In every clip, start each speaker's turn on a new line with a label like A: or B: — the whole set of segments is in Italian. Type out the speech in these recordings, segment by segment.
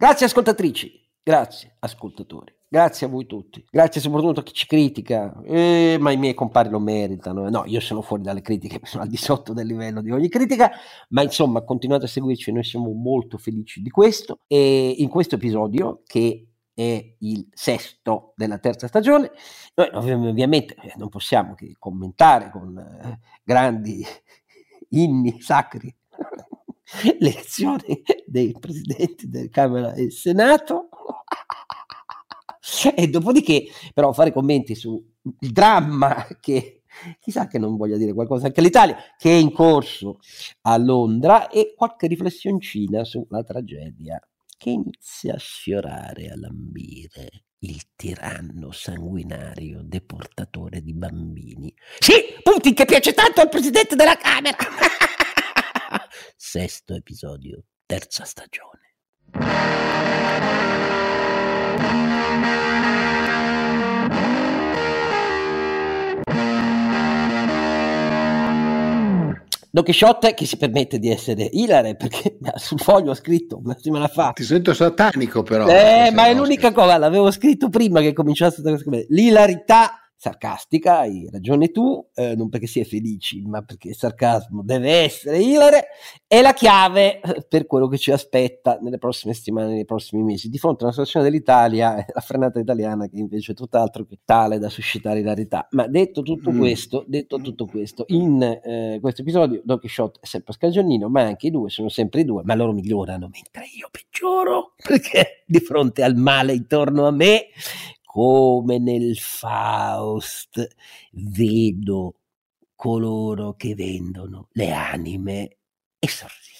A: Grazie ascoltatrici, grazie ascoltatori. Grazie a voi tutti, grazie soprattutto a chi ci critica, eh, ma i miei compari lo meritano. No, io sono fuori dalle critiche, sono al di sotto del livello di ogni critica, ma insomma continuate a seguirci, noi siamo molto felici di questo. E in questo episodio, che è il sesto della terza stagione, noi ovviamente eh, non possiamo che commentare con eh, grandi inni sacri l'elezione dei presidenti del Camera e Senato e dopodiché, però, fare commenti sul dramma che chissà che non voglia dire qualcosa anche all'Italia, che è in corso a Londra, e qualche riflessioncina sulla tragedia che inizia a sfiorare, a lambire il tiranno sanguinario deportatore di bambini. Sì, Putin che piace tanto al presidente della Camera. Sesto episodio, terza stagione. Don Chisciotte che si permette di essere ilare perché sul foglio ha scritto una settimana fa.
B: Ti sento satanico però.
A: Eh, ma è l'unica cosa, l'avevo scritto prima che cominciasse a l'ilarità sarcastica, hai ragione tu, eh, non perché si è felici, ma perché il sarcasmo deve essere ilare, è la chiave eh, per quello che ci aspetta nelle prossime settimane, nei prossimi mesi. Di fronte a una situazione dell'Italia, la frenata italiana che invece è tutt'altro che tale da suscitare ilarità. Ma detto tutto mm. questo, detto tutto questo, in eh, questo episodio Don Quixote è sempre Scagionnino, ma anche i due sono sempre i due, ma loro migliorano mentre io peggioro, perché di fronte al male intorno a me come nel Faust vedo coloro che vendono le anime e sorrido.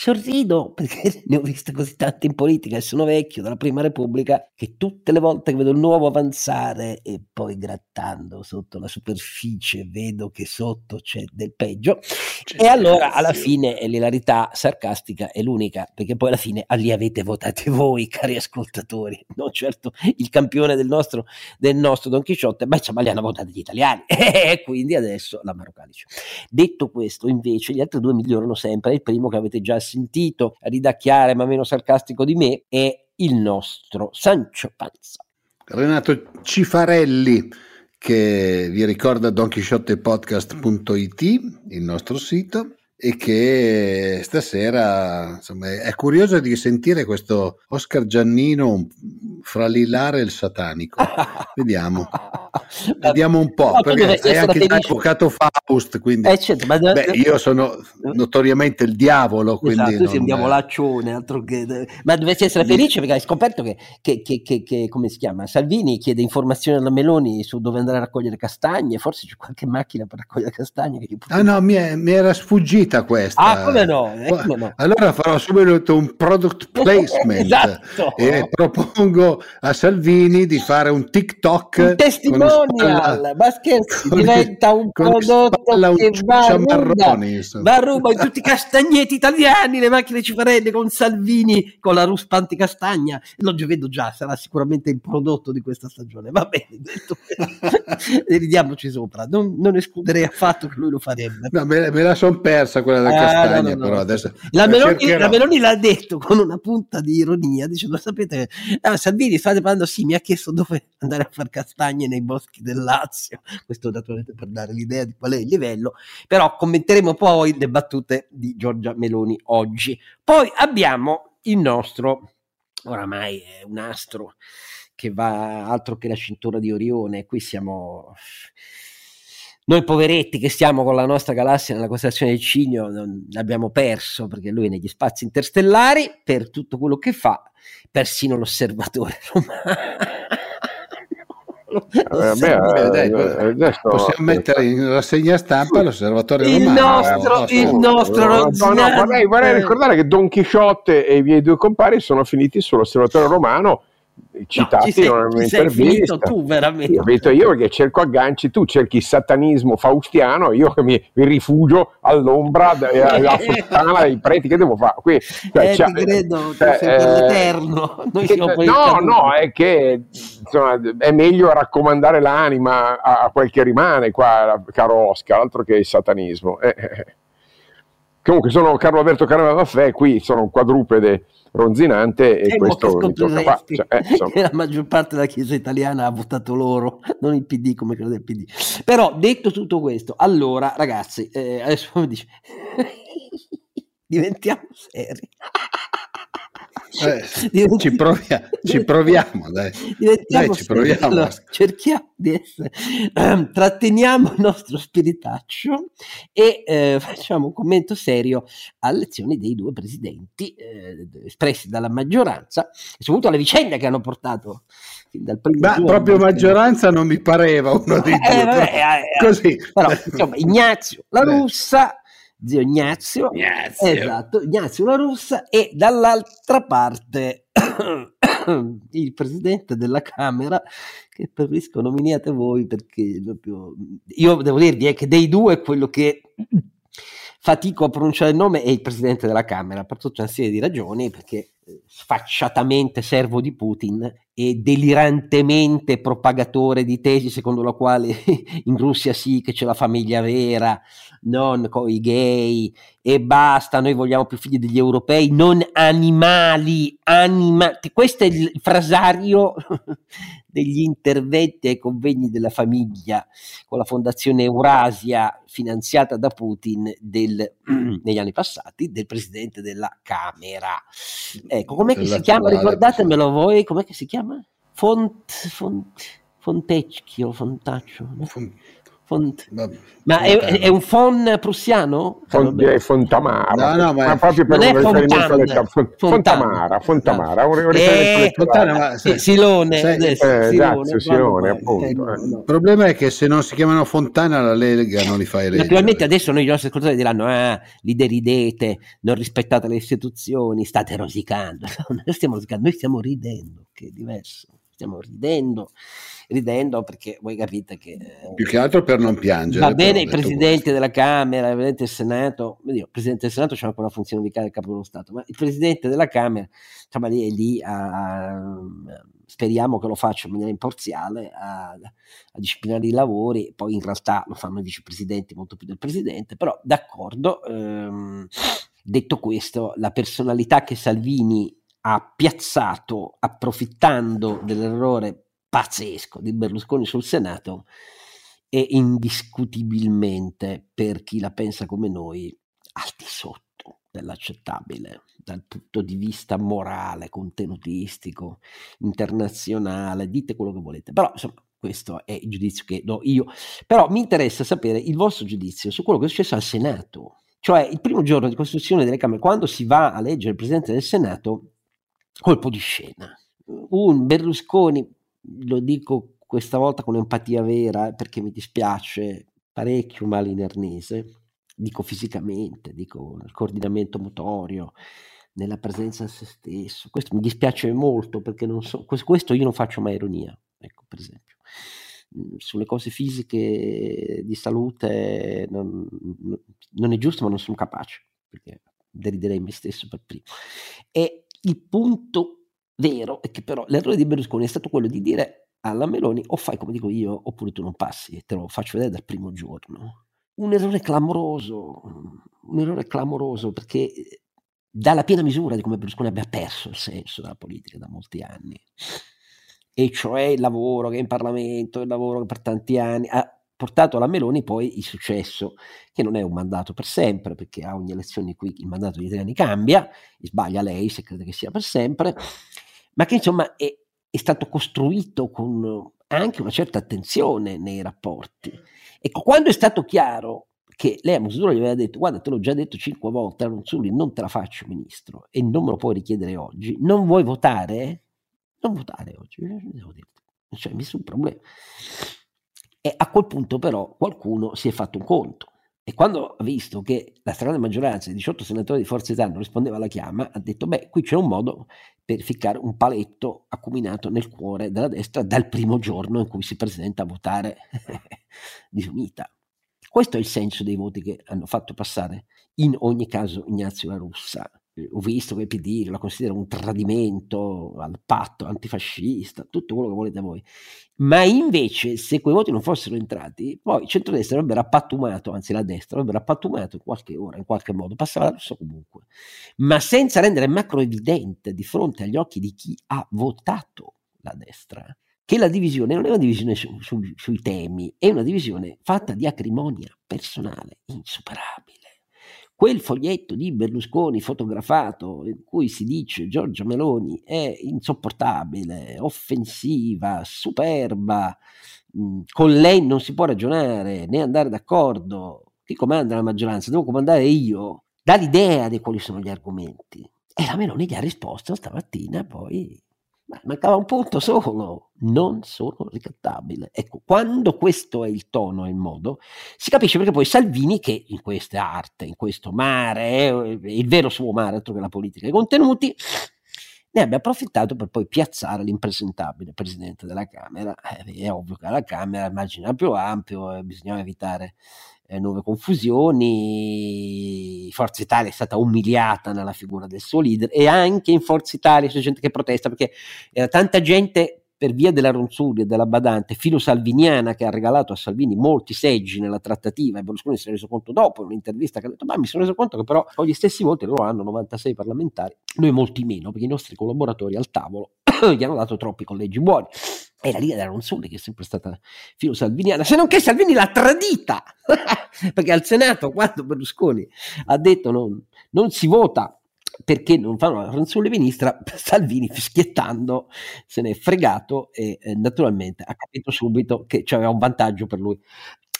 A: Sorrido perché ne ho viste così tante in politica e sono vecchio dalla prima repubblica che tutte le volte che vedo il nuovo avanzare e poi grattando sotto la superficie vedo che sotto c'è del peggio. C'è e allora alla fine l'ilarità sarcastica è l'unica perché poi alla fine li avete votati voi cari ascoltatori non certo il campione del nostro, del nostro Don Chisciotte ma insomma li hanno votati gli italiani. E quindi adesso la Marocalice detto questo invece gli altri due migliorano sempre il primo che avete già sentito ridacchiare ma meno sarcastico di me è il nostro Sancio Panza.
B: Renato Cifarelli che vi ricorda donchisciottepodcast.it, il nostro sito, e che stasera insomma, è curioso di sentire questo Oscar Giannino fra l'ilare e il satanico. Vediamo. Vediamo un po', no, perché è anche l'avvocato Faust, quindi eh, certo, ma... beh, io sono notoriamente il diavolo, quindi
A: esatto, tu sei un diavolaccione, altro che... ma dovresti essere felice perché hai scoperto che, che, che, che, come si chiama, Salvini chiede informazioni alla Meloni su dove andare a raccogliere castagne, forse c'è qualche macchina per raccogliere castagne. Che
B: Ah no, mi, è, mi era sfuggito finita questa.
A: Ah, come no? Eh, come no?
B: Allora farò subito un product placement esatto. e propongo a Salvini di fare un TikTok.
A: Un testimonial, spalla, ma scherzi, diventa un prodotto un che va a, ruba, va a ruba in tutti i castagneti italiani, le macchine cifarelle con Salvini con la ruspa anticastagna. Lo vedo già, sarà sicuramente il prodotto di questa stagione. Va bene, detto ridiamoci sopra. Non, non escluderei affatto che lui lo farebbe.
B: No, me, me la sono persa questa quella da ah, castagna, no, no, però no. adesso
A: la Meloni, la Meloni, l'ha detto con una punta di ironia, dicendo sapete, ah, Salvini state parlando, sì, mi ha chiesto dove andare a fare castagne nei boschi del Lazio, questo naturalmente per dare l'idea di qual è il livello, però commenteremo poi le battute di Giorgia Meloni oggi. Poi abbiamo il nostro, oramai è un astro che va altro che la cintura di Orione, qui siamo noi poveretti che stiamo con la nostra galassia nella costellazione del Cigno non l'abbiamo perso perché lui negli spazi interstellari per tutto quello che fa, persino l'osservatore
B: romano. Eh, beh, dai, eh, adesso, possiamo mettere in rassegna stampa l'osservatore
A: il
B: romano.
A: Nostro, eh, il nostro, no, no,
C: vorrei, vorrei ricordare che Don Chisciotte e i miei due compari sono finiti sull'osservatore romano citati no, in un'intervista.
A: tu veramente.
C: Io, detto io perché cerco agganci, tu cerchi il satanismo faustiano, io che mi, mi rifugio all'ombra della fontana dei preti, che devo fare? Qui,
A: cioè, eh, cioè, credo, cioè, eh, l'eterno.
C: Che, no, no, è che insomma, è meglio raccomandare l'anima a, a, quel che rimane qua, caro Oscar, altro che il satanismo. Eh, eh. Comunque sono Carlo Alberto Caramavaffè, qui sono un quadrupede ronzinante e,
A: E
C: questo mi tocca qua. Cioè, eh,
A: la maggior parte della Chiesa italiana ha votato loro, non il PD come crede il PD. Però detto tutto questo, allora ragazzi, eh, adesso mi dice, diventiamo seri.
B: Eh,
A: Diventi-
B: ci, provia- ci proviamo, dai.
A: Diventiamo
B: Dai, ci proviamo.
A: Allora, cerchiamo di essere, ehm, tratteniamo il nostro spiritaccio e eh, facciamo un commento serio alle azioni dei due presidenti eh, espressi dalla maggioranza e soprattutto alle vicende che hanno portato fin dal primo
B: Ma proprio maggioranza non mi pareva uno dei due.
A: Eh, vabbè,
B: però-
A: eh, eh,
B: così.
A: Però, insomma, Ignazio La
B: Beh.
A: Russa, zio Ignazio,
B: Ignazio.
A: esatto, Ignazio La Russa e dall'altra parte il presidente della Camera che preferisco nominiate voi perché proprio io devo dirvi è che dei due quello che fatico a pronunciare il nome è il presidente della Camera per tutta una serie di ragioni perché eh, sfacciatamente servo di Putin e delirantemente propagatore di tesi secondo la quale in Russia sì che c'è la famiglia vera, non con i gay e basta, noi vogliamo più figli degli europei, non animali, anima. Questo è il frasario degli interventi ai convegni della famiglia con la fondazione Eurasia finanziata da Putin del- negli anni passati del presidente della Camera. Ecco, com'è che si chiama? Ricordatemelo voi, com'è che si chiama? Font, font, Fontecchio, Fontaccio, no?
B: Fon-
A: Font- ma è, è un fon prussiano?
C: Fon- direi Fontamara,
B: No, no, ma è-
C: proprio per
A: non
C: un riferimento
A: Fontan,
C: alle- Fon-
A: Fontan.
C: Fontamara, Fontamara, un
A: Eh,
C: riferimento
B: ma
A: Sì,
B: sai-
A: Silone,
B: sai-
C: eh,
A: Silone,
C: grazie, Silone, appunto,
A: eh,
C: eh.
A: no, no.
B: Il problema è che se non si chiamano Fontana la Lega non li fa eleggere.
A: Naturalmente adesso noi i nostri ascoltatori diranno ah, li deridete, non rispettate le istituzioni, state rosicando. No, noi stiamo rosicando, noi stiamo ridendo, che è diverso. Stiamo ridendo, ridendo perché voi capite che... eh,
B: Più che altro per non piangere.
A: Va bene
B: però,
A: i
B: detto
A: presidenti della Camera, il presidente del Senato, il presidente del Senato c'è ancora una funzione vicale del capo dello Stato, ma il presidente della Camera, insomma, lì è lì a, a- speriamo che lo faccia in maniera imparziale a, a disciplinare i lavori, poi in realtà lo fanno i vicepresidenti molto più del presidente, però d'accordo. ehm, detto questo, la personalità che Salvini ha piazzato approfittando dell'errore pazzesco di Berlusconi sul Senato è indiscutibilmente per chi la pensa come noi al di sotto dell'accettabile dal punto di vista morale, contenutistico, internazionale, dite quello che volete, però insomma questo è il giudizio che do io, però mi interessa sapere il vostro giudizio su quello che è successo al Senato, cioè il primo giorno di costruzione delle Camere, quando si va a leggere il Presidente del Senato, colpo di scena, un Berlusconi, lo dico questa volta con empatia vera eh, perché mi dispiace parecchio male in arnese, dico fisicamente, dico nel coordinamento motorio, nella presenza a se stesso. Questo mi dispiace molto perché non so, questo, questo io non faccio mai ironia, ecco per esempio. Mm, Sulle cose fisiche di salute non, non è giusto, ma non sono capace perché deriderei me stesso per primo. E il punto vero è che però l'errore di Berlusconi è stato quello di dire alla Meloni o fai come dico io oppure tu non passi e te lo faccio vedere dal primo giorno. Un errore clamoroso, un errore clamoroso perché eh, dà la piena misura di come Berlusconi abbia perso il senso della politica da molti anni. E cioè il lavoro che è in Parlamento, il lavoro che per tanti anni ha portato alla Meloni poi il successo, che non è un mandato per sempre, perché a ogni elezione qui il mandato degli italiani cambia, e sbaglia lei se crede che sia per sempre, ma che insomma è, è stato costruito con anche una certa attenzione nei rapporti. Ecco, quando è stato chiaro che lei a Mussolini gli aveva detto guarda te l'ho già detto cinque volte Ronzulli non te la faccio ministro e non me lo puoi richiedere oggi non vuoi votare? non votare oggi eh, dirti. non c'è nessun problema e a quel punto però qualcuno si è fatto un conto e quando ha visto che la stragrande maggioranza dei 18 senatori di Forza Italia non rispondeva alla chiama ha detto beh qui c'è un modo per ficcare un paletto accuminato nel cuore della destra dal primo giorno in cui si presenta a votare disunita questo è il senso dei voti che hanno fatto passare in ogni caso Ignazio La Russa. Ho visto il PD la considera un tradimento al patto antifascista, tutto quello che volete voi. Ma invece, se quei voti non fossero entrati, poi il centrodestra avrebbe rappattumato, anzi la destra avrebbe rappattumato in qualche ora, in qualche modo, passava la rossa comunque, ma senza rendere macro evidente di fronte agli occhi di chi ha votato la destra che la divisione non è una divisione su, su, sui temi, è una divisione fatta di acrimonia personale, insuperabile quel foglietto di Berlusconi fotografato in cui si dice Giorgia Meloni è insopportabile, offensiva, superba, mh, con lei non si può ragionare né andare d'accordo, chi comanda la maggioranza? Devo comandare io, dà l'idea di quali sono gli argomenti. E la Meloni gli ha risposto stamattina poi ma mancava un punto solo, non sono ricattabile. Ecco, quando questo è il tono e il modo, si capisce perché poi Salvini, che in questa arte, in questo mare, è il vero suo mare, altro che la politica e i contenuti, ne abbia approfittato per poi piazzare l'impresentabile presidente della Camera. Eh, è ovvio che alla Camera il margine più ampio e bisognava evitare eh, nuove confusioni. Forza Italia è stata umiliata nella figura del suo leader e anche in Forza Italia c'è gente che protesta perché era tanta gente per via della Ronzulli e della Badante, filo salviniana che ha regalato a Salvini molti seggi nella trattativa e Berlusconi si è reso conto dopo in un'intervista che ha detto ma mi sono reso conto che però con gli stessi voti loro hanno 96 parlamentari, noi molti meno perché i nostri collaboratori al tavolo gli hanno dato troppi collegi buoni e la Liga della Ronzulli che è sempre stata filo salviniana, se non che Salvini l'ha tradita, perché al Senato quando Berlusconi ha detto non, non si vota perché non fanno la Ronzulli ministra, Salvini fischiettando se ne è fregato e eh, naturalmente ha capito subito che c'aveva un vantaggio per lui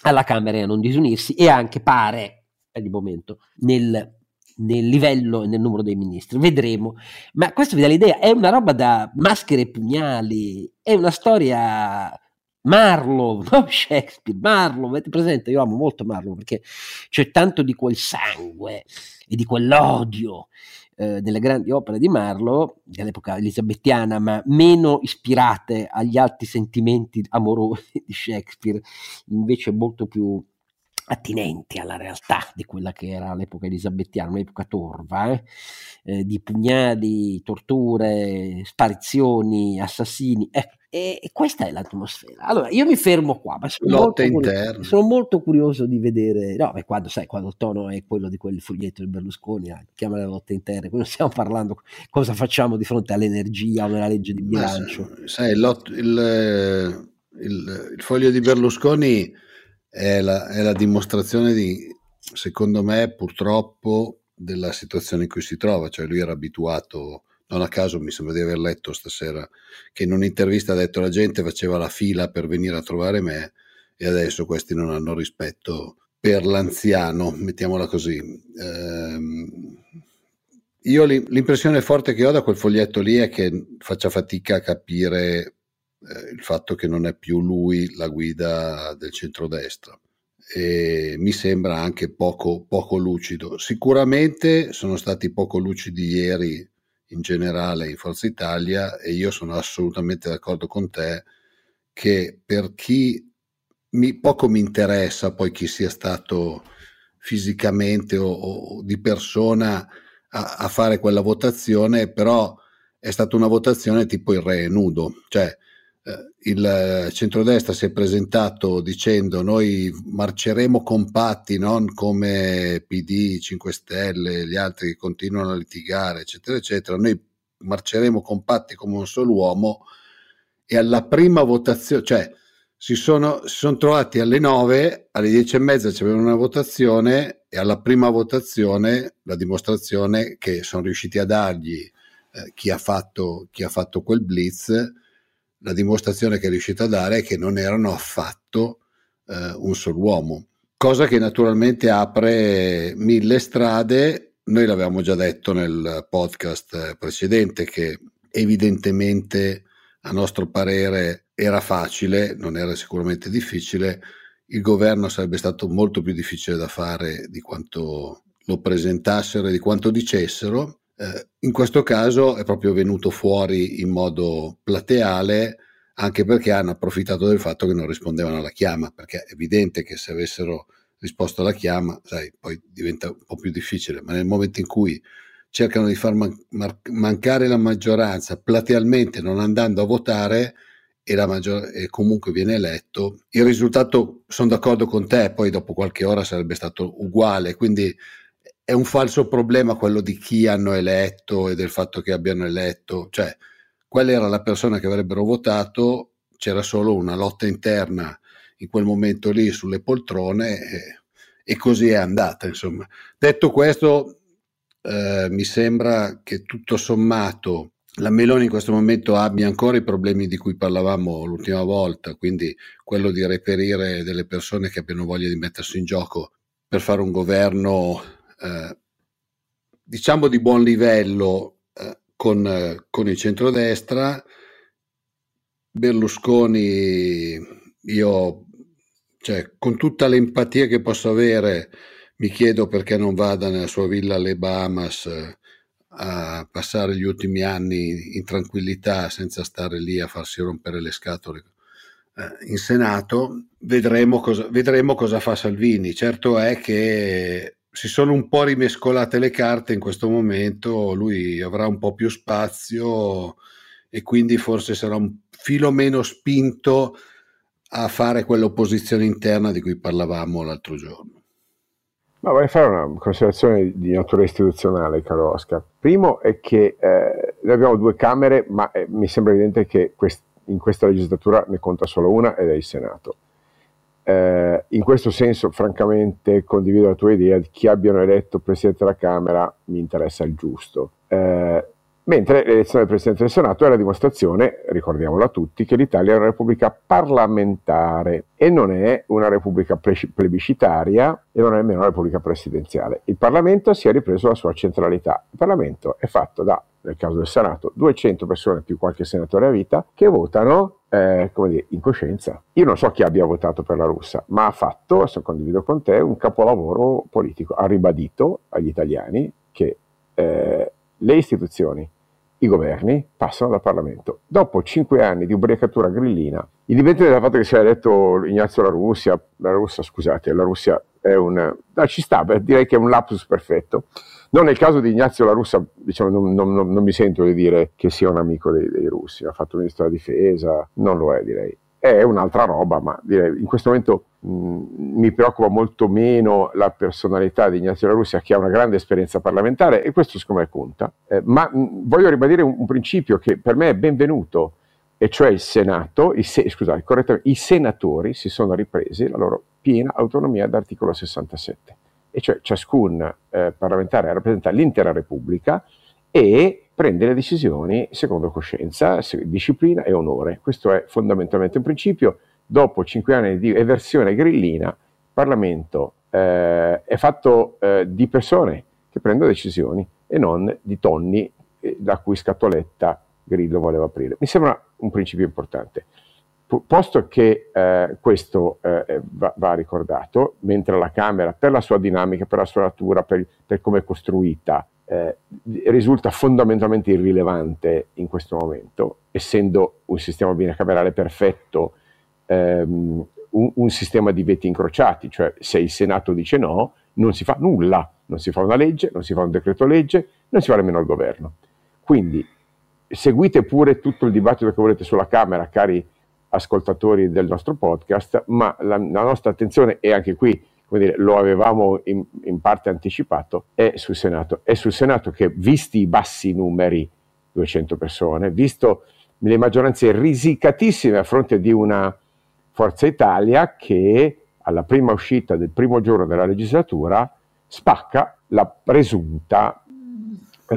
A: alla Camera a non disunirsi e anche pare, per il momento, nel nel livello e nel numero dei ministri, vedremo. Ma questo vi dà l'idea, è una roba da maschere e pugnali, è una storia Marlowe, non Shakespeare, Marlowe, avete presente? Io amo molto Marlowe perché c'è tanto di quel sangue e di quell'odio eh, delle grandi opere di Marlowe, dell'epoca elisabettiana, ma meno ispirate agli alti sentimenti amorosi di Shakespeare, invece molto più attinenti alla realtà di quella che era l'epoca elisabettiana, un'epoca torva, eh? Eh, di pugnali, torture, sparizioni, assassini. Ecco, e, e, questa è l'atmosfera. Allora, io mi fermo qua, ma sono, molto curioso, sono molto curioso di vedere, no, beh, quando, sai, quando il tono è quello di quel foglietto di Berlusconi, eh, chiama le lotte interne, qui non stiamo parlando cosa facciamo di fronte all'energia o nella legge di bilancio.
B: Ma, sai, il, il, il, il foglio di Berlusconi è la, è la dimostrazione di, secondo me, purtroppo, della situazione in cui si trova. Cioè, lui era abituato, non a caso mi sembra di aver letto stasera, che in un'intervista ha detto la gente faceva la fila per venire a trovare me e adesso questi non hanno rispetto per l'anziano, mettiamola così. Ehm, io l'impressione forte che ho da quel foglietto lì è che faccia fatica a capire eh, il fatto che non è più lui la guida del centrodestra e mi sembra anche poco, poco lucido. Sicuramente sono stati poco lucidi ieri in generale in Forza Italia e io sono assolutamente d'accordo con te che per chi mi, poco mi interessa poi chi sia stato fisicamente o, o di persona a, a, fare quella votazione, però è stata una votazione tipo il re nudo, cioè il centrodestra si è presentato dicendo noi marceremo compatti, non come PD, 5 Stelle, gli altri che continuano a litigare, eccetera, eccetera, noi marceremo compatti come un solo uomo e alla prima votazione, cioè si sono, si sono trovati alle 9, alle 10 e mezza c'avevano una votazione e alla prima votazione la dimostrazione che sono riusciti a dargli eh, chi, ha fatto, chi ha fatto quel blitz la dimostrazione che è riuscito a dare è che non erano affatto eh, un solo uomo, cosa che naturalmente apre mille strade. Noi l'avevamo già detto nel podcast precedente che evidentemente a nostro parere era facile, non era sicuramente difficile, il governo sarebbe stato molto più difficile da fare di quanto lo presentassero e di quanto dicessero eh, in questo caso è proprio venuto fuori in modo plateale anche perché hanno approfittato del fatto che non rispondevano alla chiama, perché è evidente che se avessero risposto alla chiama, sai, poi diventa un po' più difficile, ma nel momento in cui cercano di far man- mancare la maggioranza platealmente non andando a votare e, maggior- e comunque viene eletto, il risultato, sono d'accordo con te, poi dopo qualche ora sarebbe stato uguale, quindi è un falso problema quello di chi hanno eletto e del fatto che abbiano eletto, cioè quella era la persona che avrebbero votato, c'era solo una lotta interna in quel momento lì sulle poltrone e, e così è andata. Insomma. Detto questo, eh, mi sembra che tutto sommato la Meloni in questo momento abbia ancora i problemi di cui parlavamo l'ultima volta, quindi quello di reperire delle persone che abbiano voglia di mettersi in gioco per fare un governo, eh, diciamo di buon livello eh, con, eh, con il centrodestra. Berlusconi, io, cioè, con tutta l'empatia che posso avere, mi chiedo perché non vada nella sua villa alle Bahamas eh, a passare gli ultimi anni in tranquillità senza stare lì a farsi rompere le scatole eh, in Senato. Vedremo cosa, vedremo cosa fa Salvini. Certo è che si sono un po' rimescolate le carte in questo momento, lui avrà un po' più spazio e quindi forse sarà un filo meno spinto a fare quell'opposizione interna di cui parlavamo l'altro giorno.
C: Ma vorrei fare una considerazione di natura istituzionale, caro Oscar. Primo è che eh, noi abbiamo due Camere, ma eh, mi sembra evidente che quest- in questa legislatura ne conta solo una ed è il Senato. Eh, in questo senso, francamente, condivido la tua idea di chi abbiano eletto Presidente della Camera, mi interessa il giusto. Eh, mentre l'elezione del Presidente del Senato è la dimostrazione, ricordiamolo a tutti, che l'Italia è una repubblica parlamentare e non è una repubblica plebiscitaria e non è nemmeno una repubblica presidenziale. Il Parlamento si è ripreso la sua centralità. Il Parlamento è fatto da, nel caso del Senato, 200 persone più qualche senatore a vita che votano eh, come dire, in coscienza. Io non so chi abbia votato per la russa, ma ha fatto, se condivido con te, un capolavoro politico. Ha ribadito agli italiani che eh, le istituzioni i governi passano dal Parlamento. Dopo cinque anni di ubriacatura grillina, indipendentemente dal fatto che sia eletto Ignazio la Russia, la Russia, scusate, la Russia è un... Ah, ci sta, direi che è un lapsus perfetto. Non nel caso di Ignazio la Russia, diciamo, non, non, non, mi sento di dire che sia un amico dei, dei russi, ha fatto ministro della difesa, non lo è direi è un'altra roba, ma direi in questo momento mh, mi preoccupa molto meno la personalità di Ignazio La Russia, che ha una grande esperienza parlamentare, e questo secondo me conta. Eh, ma mh, voglio ribadire un, un, principio che per me è benvenuto, e cioè il Senato, i, se, scusate, i senatori si sono ripresi la loro piena autonomia d'articolo 67, e cioè ciascun eh, parlamentare rappresenta l'intera Repubblica e prende le decisioni secondo coscienza, disciplina e onore. Questo è fondamentalmente un principio. Dopo cinque anni di eversione grillina, il Parlamento eh, è fatto eh, di persone che prendono decisioni e non di tonni eh, da cui scatoletta Grillo voleva aprire. Mi sembra un principio importante. P- posto che eh, questo eh, va, va, ricordato, mentre la Camera, per la sua dinamica, per la sua natura, per, per come è costruita, eh, risulta fondamentalmente irrilevante in questo momento, essendo un sistema binacamerale perfetto, ehm, un, un, sistema di veti incrociati, cioè se il Senato dice no, non si fa nulla, non si fa una legge, non si fa un decreto legge, non si fa nemmeno il governo. Quindi seguite pure tutto il dibattito che volete sulla Camera, cari ascoltatori del nostro podcast, ma la, la nostra attenzione è anche qui come dire, lo avevamo in, in, parte anticipato, è sul Senato. È sul Senato che, visti i bassi numeri, 200 persone, visto le maggioranze risicatissime a fronte di una Forza Italia che alla prima uscita del primo giorno della legislatura spacca la presunta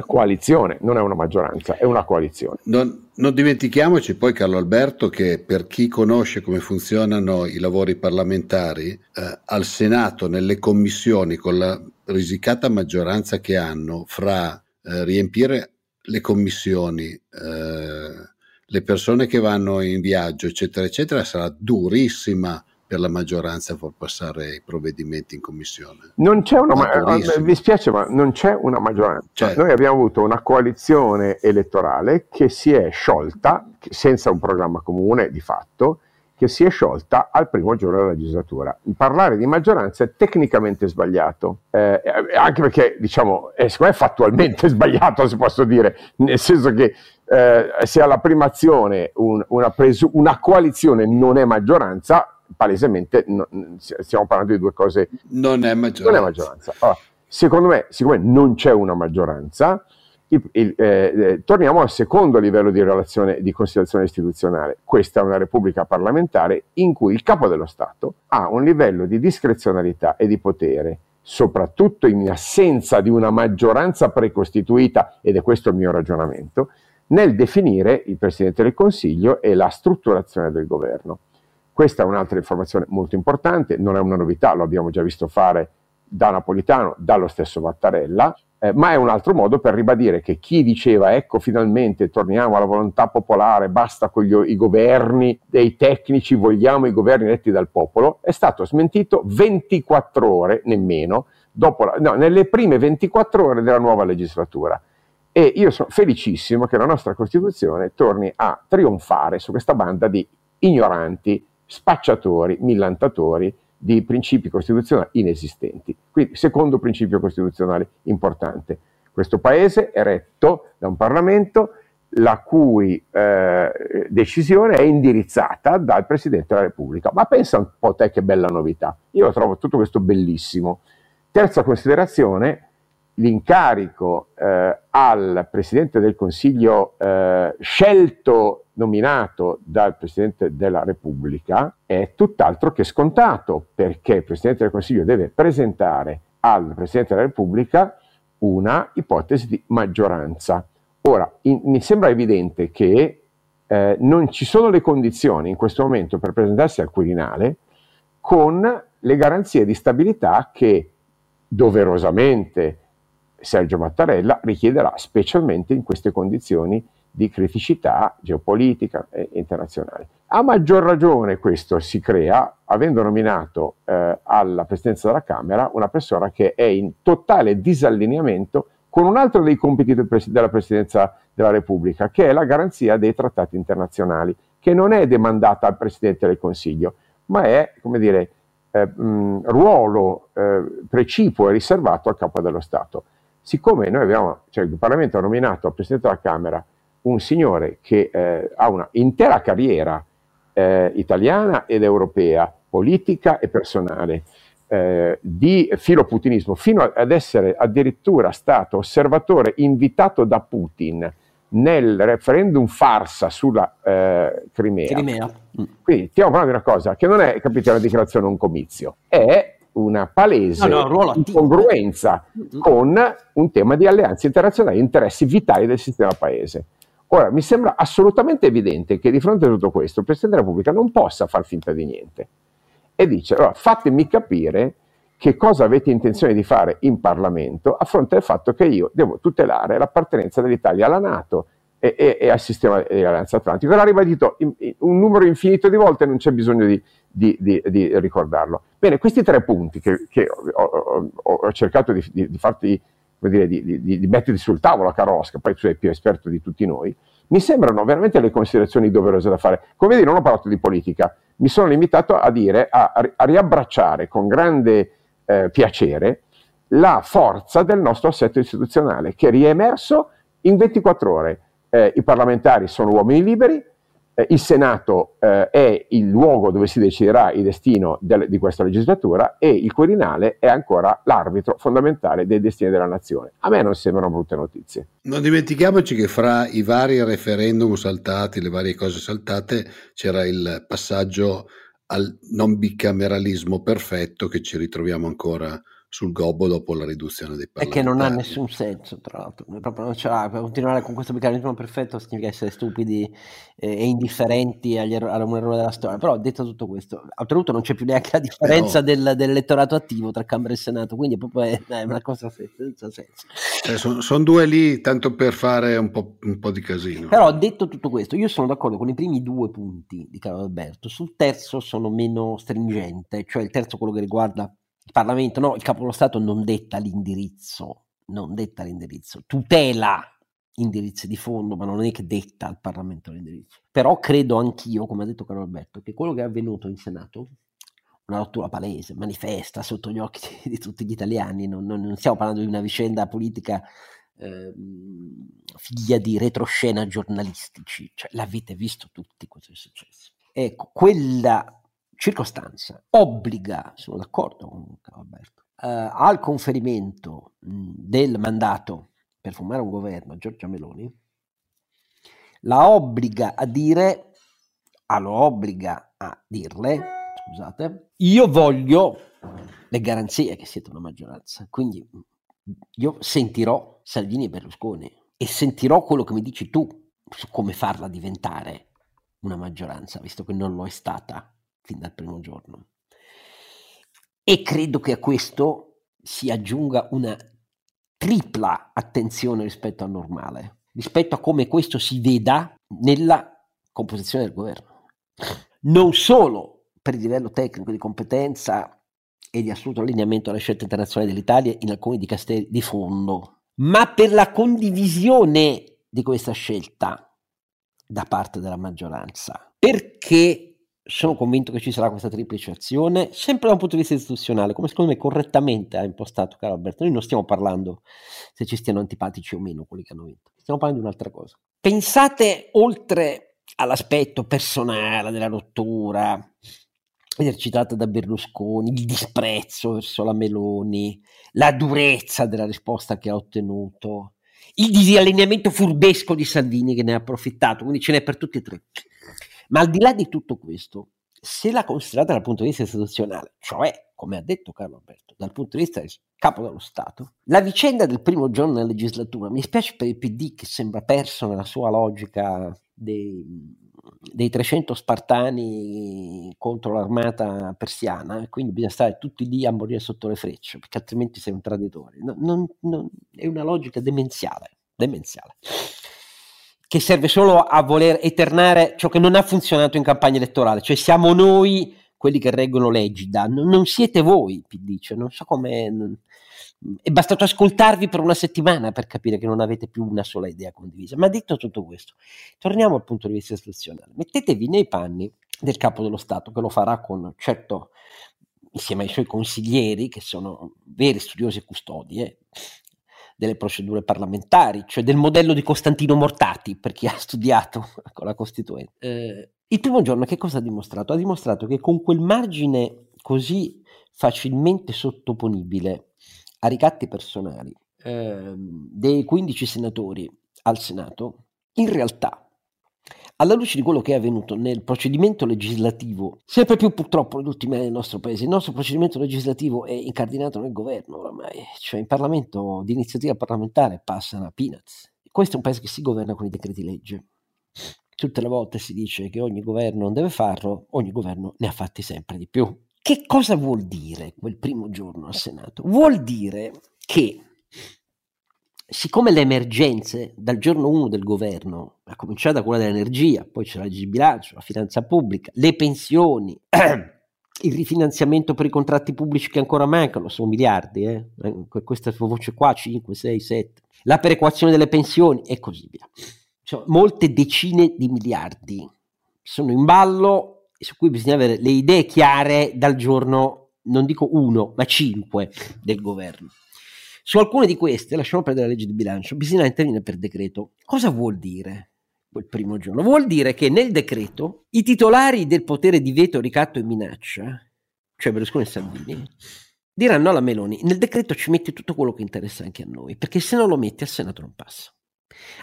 C: coalizione, non è una maggioranza, è una coalizione.
B: Non, non, dimentichiamoci poi, Carlo Alberto, che per chi conosce come funzionano i lavori parlamentari, eh, al Senato, nelle commissioni, con la risicata maggioranza che hanno fra eh, riempire le commissioni, eh, le persone che vanno in viaggio, eccetera, eccetera, sarà durissima per la maggioranza far passare i provvedimenti in commissione.
C: Non c'è una maggioranza, mi spiace ma non c'è una maggioranza. Certo. Noi abbiamo avuto una coalizione elettorale che si è sciolta senza un programma comune di fatto che si è sciolta al primo giorno della legislatura. Parlare di maggioranza è tecnicamente sbagliato, eh, anche perché diciamo, è, secondo me fattualmente sbagliato, se posso dire, nel senso che eh, se alla prima azione un, una, presu- una coalizione non è maggioranza, palesemente no, stiamo parlando di due cose.
B: Non è maggioranza.
C: Non è maggioranza. Allora, secondo me, siccome non c'è una maggioranza, il, il, eh, eh, torniamo al secondo livello di relazione di considerazione istituzionale. Questa è una repubblica parlamentare in cui il capo dello Stato ha un livello di discrezionalità e di potere, soprattutto in assenza di una maggioranza precostituita, ed è questo il mio ragionamento, nel definire il Presidente del Consiglio e la strutturazione del governo. Questa è un'altra informazione molto importante, non è una novità, lo abbiamo già visto fare da Napolitano, dallo stesso Mattarella, eh, ma è un altro modo per ribadire che chi diceva ecco finalmente torniamo alla volontà popolare, basta con gli, i governi dei tecnici, vogliamo i governi eletti dal popolo, è stato smentito 24 ore nemmeno, la, no, nelle prime 24 ore della nuova legislatura. E io sono felicissimo che la nostra Costituzione torni a trionfare su questa banda di ignoranti, spacciatori, millantatori di principi costituzionali inesistenti. Quindi, secondo principio costituzionale importante, questo Paese è retto da un Parlamento la cui eh, decisione è indirizzata dal Presidente della Repubblica. Ma pensa un po' te che bella novità. Io trovo tutto questo bellissimo. Terza considerazione, l'incarico eh, al Presidente del Consiglio eh, scelto, nominato dal Presidente della Repubblica è tutt'altro che scontato, perché il Presidente del Consiglio deve presentare al Presidente della Repubblica una ipotesi di maggioranza. Ora, in, mi sembra evidente che eh, non ci sono le condizioni in questo momento per presentarsi al Quirinale con le garanzie di stabilità che doverosamente Sergio Mattarella richiederà specialmente in queste condizioni di criticità geopolitica e internazionale. A maggior ragione questo si crea avendo nominato eh, alla presidenza della Camera una persona che è in totale disallineamento con un altro dei compiti del pres- della Presidenza della Repubblica, che è la garanzia dei trattati internazionali, che non è demandata al Presidente del Consiglio, ma è, come dire, eh, mh, ruolo eh, precipuo e riservato al Capo dello Stato siccome noi abbiamo, cioè il Parlamento ha nominato Presidente della Camera un signore che eh, ha una intera carriera eh, italiana ed europea, politica e personale, eh, di filoputinismo, fino ad essere addirittura stato osservatore invitato da Putin nel referendum farsa sulla eh, Crimea. Crimea. Quindi stiamo parlando di una cosa che non è, capite, una dichiarazione un comizio, è una palese no, no, incongruenza con un tema di alleanze internazionali, interessi vitali del sistema paese. Ora, mi sembra assolutamente evidente che di fronte a tutto questo il Presidente della Repubblica non possa far finta di niente e dice, allora, fatemi capire che cosa avete intenzione di fare in Parlamento a fronte del fatto che io devo tutelare l'appartenenza dell'Italia alla Nato e, e, e al sistema dell'Alleanza Atlantica. L'ha ribadito in, in, un numero infinito di volte, non c'è bisogno di, di, di, di ricordarlo. Bene, questi tre punti che, che ho, ho, ho, cercato di, di farti, dire, di, metterti sul tavolo a Carosca, poi tu sei più esperto di tutti noi, mi sembrano veramente le considerazioni doverose da fare. Come vedi, non ho parlato di politica, mi sono limitato a dire, a, a riabbracciare con grande eh, piacere la forza del nostro assetto istituzionale, che è riemerso in 24 ore eh, i parlamentari sono uomini liberi, eh, il Senato eh, è il luogo dove si deciderà il destino del, di questa legislatura e il Quirinale è ancora l'arbitro fondamentale dei destini della nazione. A me non sembrano brutte notizie.
B: Non dimentichiamoci che fra i vari referendum saltati, le varie cose saltate, c'era il passaggio al non bicameralismo perfetto che ci ritroviamo ancora sul gobbo dopo la riduzione dei parlamentari.
A: E che non ha nessun senso, tra l'altro. Proprio non ce l'ha. Per continuare con questo meccanismo perfetto significa essere stupidi eh, e indifferenti agli a un errore della storia. Però detto tutto questo, oltretutto non c'è più neanche la differenza no. del, dell'elettorato attivo tra Camera e Senato, quindi è proprio è, è una cosa senza senso.
B: Eh, sono son due lì tanto per fare un po', un po', di casino.
A: Però detto tutto questo, io sono d'accordo con i primi due punti di Carlo Alberto. Sul terzo sono meno stringente, cioè il terzo quello che riguarda il Parlamento, no, il capo dello Stato non detta l'indirizzo, non detta l'indirizzo, tutela indirizzi di fondo, ma non è che detta al Parlamento l'indirizzo. Però credo anch'io, come ha detto Carlo Alberto, che quello che è avvenuto in Senato, una rottura palese, manifesta sotto gli occhi di, tutti gli italiani, non, non, non, stiamo parlando di una vicenda politica eh, figlia di retroscena giornalistici, cioè l'avete visto tutti cosa è successo. Ecco, quella circostanza obbliga, sono d'accordo con Alberto, eh, al conferimento mh, del mandato per formare un governo a Giorgia Meloni, la obbliga a dire, ah, lo obbliga a dirle, scusate, io voglio le garanzie che siete una maggioranza, quindi io sentirò Salvini e Berlusconi e sentirò quello che mi dici tu su come farla diventare una maggioranza, visto che non lo è stata fin dal primo giorno. E credo che a questo si aggiunga una tripla attenzione rispetto al normale, rispetto a come questo si veda nella composizione del governo. Non solo per il livello tecnico di competenza e di assoluto allineamento alle scelte internazionali dell'Italia in alcuni dicasteri di fondo, ma per la condivisione di questa scelta da parte della maggioranza. Perché sono convinto che ci sarà questa triplice azione, sempre da un punto di vista istituzionale, come secondo me correttamente ha impostato caro Alberto. Noi non stiamo parlando se ci stiano antipatici o meno quelli che hanno vinto, stiamo parlando di un'altra cosa. Pensate oltre all'aspetto personale della rottura esercitata da Berlusconi, il disprezzo verso la Meloni, la durezza della risposta che ha ottenuto, il disallineamento furbesco di Salvini che ne ha approfittato, quindi ce n'è per tutti e tre ma al di là di tutto questo, se la considerate dal punto di vista istituzionale, cioè, come ha detto Carlo Alberto, dal punto di vista del capo dello Stato, la vicenda del primo giorno della legislatura, mi spiace per il PD che sembra perso nella sua logica dei, dei 300 spartani contro l'armata persiana, quindi bisogna stare tutti lì a morire sotto le frecce, perché altrimenti sei un traditore. Non, non, non, è una logica demenziale, demenziale che serve solo a voler eternare ciò che non ha funzionato in campagna elettorale, cioè siamo noi quelli che reggono l'egida, non, siete voi, PD, cioè non so come... È bastato ascoltarvi per una settimana per capire che non avete più una sola idea condivisa. Ma detto tutto questo, torniamo al punto di vista istituzionale. Mettetevi nei panni del capo dello Stato, che lo farà con, certo, insieme ai suoi consiglieri, che sono veri studiosi e custodi, eh, delle procedure parlamentari, cioè del modello di Costantino Mortati, per chi ha studiato con la Costituente. Eh, il primo giorno che cosa ha dimostrato? Ha dimostrato che con quel margine così facilmente sottoponibile a ricatti personali eh, dei 15 senatori al Senato, in realtà alla luce di quello che è avvenuto nel procedimento legislativo, sempre più purtroppo negli ultimi anni nel nostro paese, il nostro procedimento legislativo è incardinato nel governo oramai, cioè in Parlamento di iniziativa parlamentare passano a peanuts. Questo è un paese che si governa con i decreti legge. Tutte le volte si dice che ogni governo non deve farlo, ogni governo ne ha fatti sempre di più. Che cosa vuol dire quel primo giorno al Senato? Vuol dire che siccome le emergenze dal giorno 1 del governo, a cominciare da quella dell'energia, poi c'è la legge di bilancio, la finanza pubblica, le pensioni, il rifinanziamento per i contratti pubblici che ancora mancano, sono miliardi, eh? questa voce qua, 5, 6, 7, la perequazione delle pensioni e così via. Cioè, molte decine di miliardi sono in ballo e su cui bisogna avere le idee chiare dal giorno, non dico uno, ma cinque del governo. Su alcune di queste, lasciamo perdere la legge di bilancio, bisogna intervenire per decreto. Cosa vuol dire quel primo giorno? Vuol dire che nel decreto i titolari del potere di veto, ricatto e minaccia, cioè Berlusconi e Salvini, diranno alla Meloni, nel decreto ci metti tutto quello che interessa anche a noi, perché se non lo metti al Senato non passa.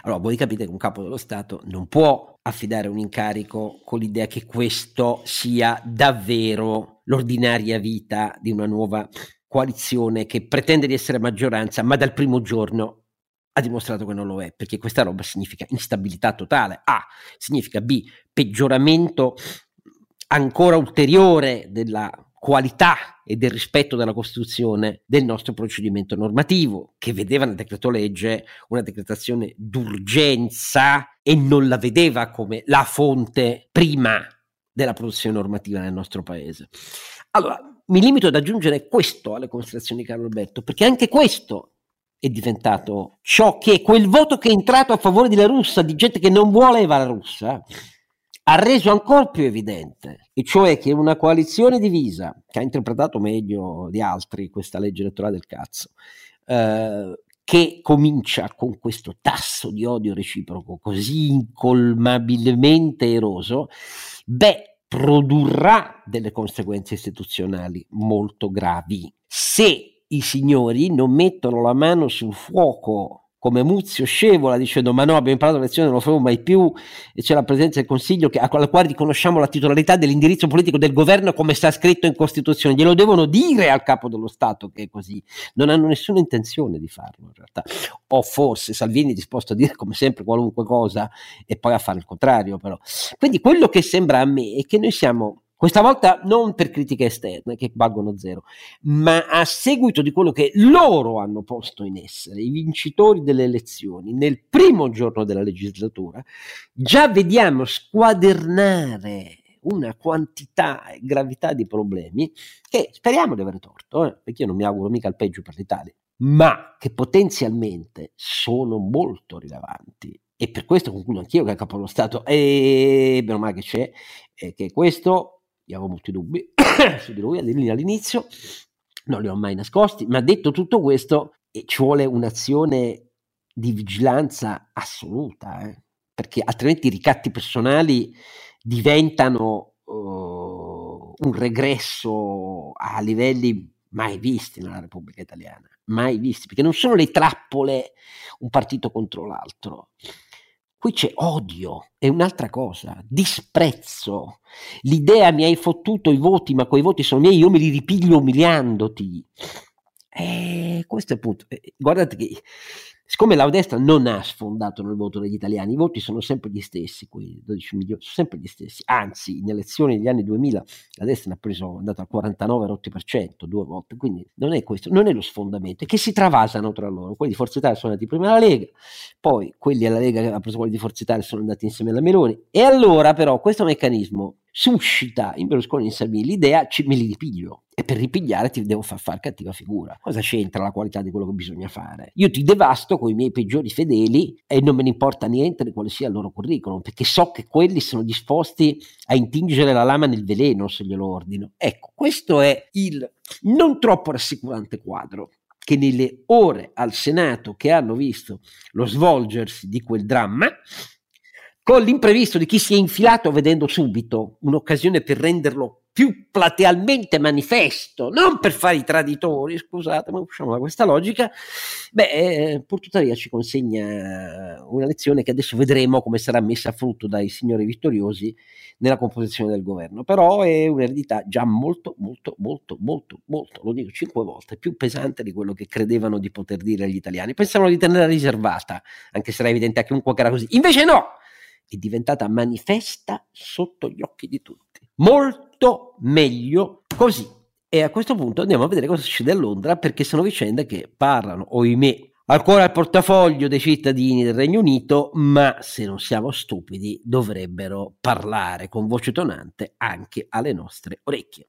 A: Allora, voi capite che un capo dello Stato non può affidare un incarico con l'idea che questo sia davvero l'ordinaria vita di una nuova coalizione che pretende di essere maggioranza, ma dal primo giorno ha dimostrato che non lo è, perché questa roba significa instabilità totale. A, significa B, peggioramento ancora ulteriore della qualità e del rispetto della Costituzione del nostro procedimento normativo, che vedeva nel decreto legge una decretazione d'urgenza e non la vedeva come la fonte prima della produzione normativa nel nostro paese. Allora, mi limito ad aggiungere questo alle considerazioni di Carlo Alberto, perché anche questo è diventato ciò che quel voto che è entrato a favore della russa, di gente che non voleva la russa, ha reso ancora più evidente, e cioè che una coalizione divisa, che ha interpretato meglio di altri questa legge elettorale del cazzo, eh, che comincia con questo tasso di odio reciproco così incolmabilmente eroso, beh, produrrà delle conseguenze istituzionali molto gravi. Se i signori non mettono la mano sul fuoco come Muzio scevola dicendo ma no abbiamo imparato la lezione non lo faremo mai più. E c'è la presenza del Consiglio che, alla quale riconosciamo la titolarità dell'indirizzo politico del governo come sta scritto in Costituzione. Glielo devono dire al capo dello Stato che è così. Non hanno nessuna intenzione di farlo in realtà. O forse Salvini è disposto a dire come sempre qualunque cosa e poi a fare il contrario però. Quindi quello che sembra a me è che noi siamo questa volta non per critiche esterne che valgono zero, ma a seguito di quello che loro hanno posto in essere, i vincitori delle elezioni, nel primo giorno della legislatura, già vediamo squadernare una quantità e gravità di problemi che speriamo di avere torto, eh, perché io non mi auguro mica il peggio per l'Italia, ma che potenzialmente sono molto rilevanti. E per questo concludo anch'io che il capo dello Stato, e meno male che c'è, eh, che questo io avevo molti dubbi su di lui all'inizio, non li ho mai nascosti, ma detto tutto questo ci vuole un'azione di vigilanza assoluta, eh? perché altrimenti i ricatti personali diventano uh, un regresso a livelli mai visti nella Repubblica Italiana, mai visti, perché non sono le trappole un partito contro l'altro, Qui c'è odio, è un'altra cosa, disprezzo. L'idea mi hai fottuto i voti, ma quei voti sono miei, io me li ripiglio umiliandoti. E eh, questo è il punto. Eh, guardate che siccome la destra non ha sfondato nel voto degli italiani, i voti sono sempre gli stessi, quei 12 milioni, sono sempre gli stessi. Anzi, in elezioni degli anni 2000 la destra ne ha preso, è andata al 49,8% due volte, quindi non è questo, non è lo sfondamento, è che si travasano tra loro. Quelli di Forza Italia sono andati prima alla Lega, poi quelli alla Lega che hanno preso quelli di Forza Italia sono andati insieme alla Meloni. E allora però questo meccanismo suscita in Berlusconi e in Salvini l'idea ci, me li ripiglio e per ripigliare ti devo far fare cattiva figura. Cosa c'entra la qualità di quello che bisogna fare? Io ti devasto con i miei peggiori fedeli e non me ne importa niente di quale sia il loro curriculum, perché so che quelli sono disposti a intingere la lama nel veleno se glielo ordino. Ecco, questo è il non troppo rassicurante quadro che nelle ore al Senato che hanno visto lo svolgersi di quel dramma con l'imprevisto di chi si è infilato vedendo subito un'occasione per renderlo più platealmente manifesto, non per fare i traditori, scusate, ma usciamo da questa logica, beh, eh, pur tuttavia ci consegna una lezione che adesso vedremo come sarà messa a frutto dai signori vittoriosi nella composizione del governo, però è un'eredità già molto, molto, molto, molto, molto, lo dico cinque volte, più pesante di quello che credevano di poter dire agli italiani. Pensavano di tenerla riservata, anche se era evidente a chiunque era così. Invece no! È diventata manifesta sotto gli occhi di tutti. Molto meglio così. E a questo punto andiamo a vedere cosa succede a Londra perché sono vicende che parlano, ohimè, ancora al portafoglio dei cittadini del Regno Unito, ma se non siamo stupidi dovrebbero parlare con voce tonante anche alle nostre orecchie.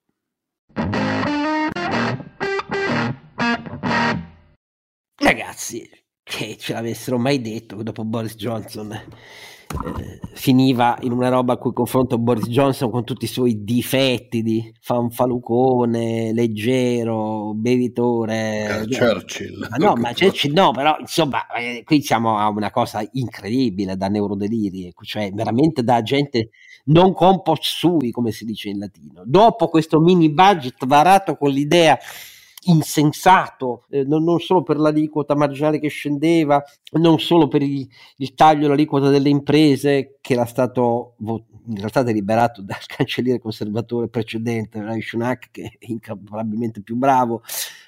A: Ragazzi, che ce l'avessero mai detto dopo Boris Johnson eh, finiva in una roba a cui confronto Boris Johnson con tutti i suoi difetti di fanfalucone, leggero, bevitore.
B: Churchill.
A: Ma no, ma Churchill no, però insomma, eh, qui siamo a una cosa incredibile da neurodeliri, cioè veramente da gente non compost sui, come si dice in latino. Dopo questo mini budget varato con l'idea insensato, eh, non, non, solo per l'aliquota marginale che scendeva, non solo per il, il taglio dell'aliquota delle imprese che era stato in realtà deliberato dal cancelliere conservatore precedente, Rai che è incaparabilmente più bravo,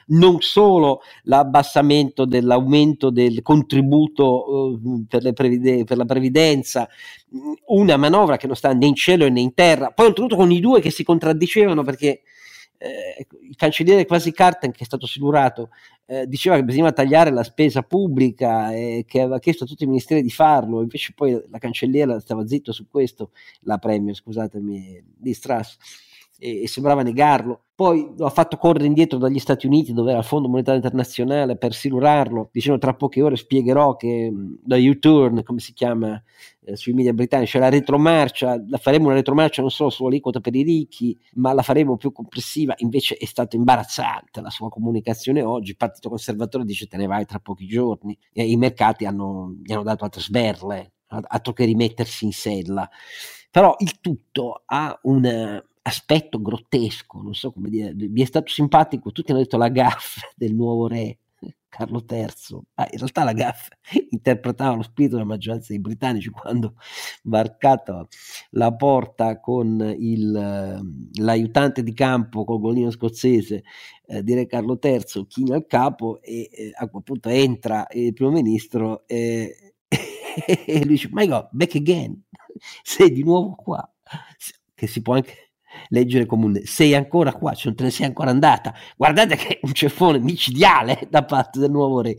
A: non solo l'abbassamento dell'aumento del contributo uh, per, previde- per, la previdenza, una manovra che non sta né in cielo né in terra, poi oltretutto con i due che si contraddicevano perché eh, il cancelliere quasi Carten, che è stato silurato, eh, diceva che bisognava tagliare la spesa pubblica e che aveva chiesto a tutti i ministeri di farlo, invece poi la cancelliera stava zitto su questo, la Premier, scusatemi, di Strass. E, e sembrava negarlo. Poi lo ha fatto correre indietro dagli Stati Uniti, dove era il Fondo Monetario Internazionale, per silurarlo, dicendo tra poche ore spiegherò che da U-turn, come si chiama eh, sui media britannici, la retromarcia, la faremo una retromarcia non solo sull'aliquota per i ricchi, ma la faremo più complessiva. Invece è stata imbarazzante la sua comunicazione oggi. Il Partito Conservatore dice te ne vai tra pochi giorni e i mercati hanno, gli hanno dato altre sberle, altro che rimettersi in sella. Però il tutto ha un aspetto grottesco, non so come dire, mi è stato simpatico, tutti hanno detto la gaffa del nuovo re Carlo III, ah, in realtà la gaffa interpretava lo spirito della maggioranza dei britannici quando varcato la porta con il, l'aiutante di campo col golino scozzese eh, di re Carlo III china al capo e eh, a quel punto entra il primo ministro e, e lui dice my god back again. Sei di nuovo qua. Che si può anche leggere come un sei ancora qua, cioè non te ne sei ancora andata. Guardate che è un ceffone micidiale da parte del nuovo re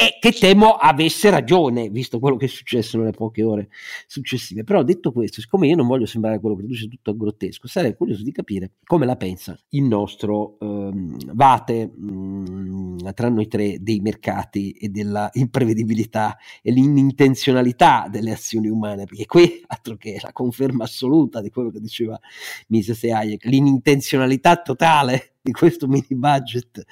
A: e che temo avesse ragione, visto quello che è successo nelle poche ore successive. Però detto questo, siccome io non voglio sembrare quello che riduce tutto grottesco, sarei curioso di capire come la pensa il nostro ehm, Vate mh, mm, tra noi tre dei mercati e della imprevedibilità e l'inintenzionalità delle azioni umane, perché qui altro che la conferma assoluta di quello che diceva Mises e Hayek, l'inintenzionalità totale di questo mini budget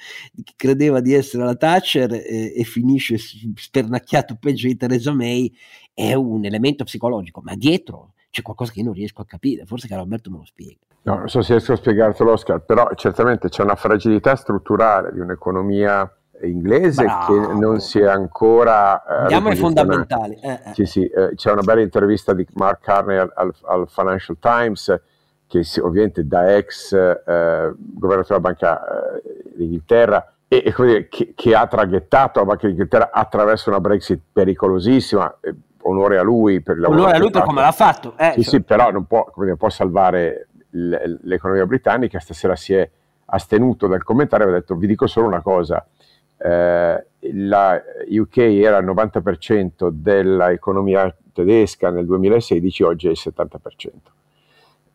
A: chi credeva di essere la Thatcher eh, e finisce spernacchiato peggio di Theresa May è un elemento psicologico, ma dietro c'è qualcosa che io non riesco a capire, forse che Alberto me lo spiega.
C: No, non so se riesco a spiegartelo Oscar, però certamente c'è una fragilità strutturale di un'economia inglese Bravo. che non si è ancora
A: eh, andiamo ai fondamentali
C: eh, eh. Sì, sì, eh, c'è una bella intervista di Mark Carney al, al Financial Times che ovviamente da ex eh, governatore della Banca eh, d'Inghilterra e, e dire, che, che, ha traghettato la Banca d'Inghilterra attraverso una Brexit pericolosissima, eh, onore a lui per il lavoro.
A: Onore a lui per come l'ha fatto.
C: Eh, sì, cioè. sì, però non può, dire, può salvare l'economia britannica, stasera si è astenuto dal commentare ha detto vi dico solo una cosa, eh, la UK era il 90% dell'economia tedesca nel 2016, oggi è il 70%.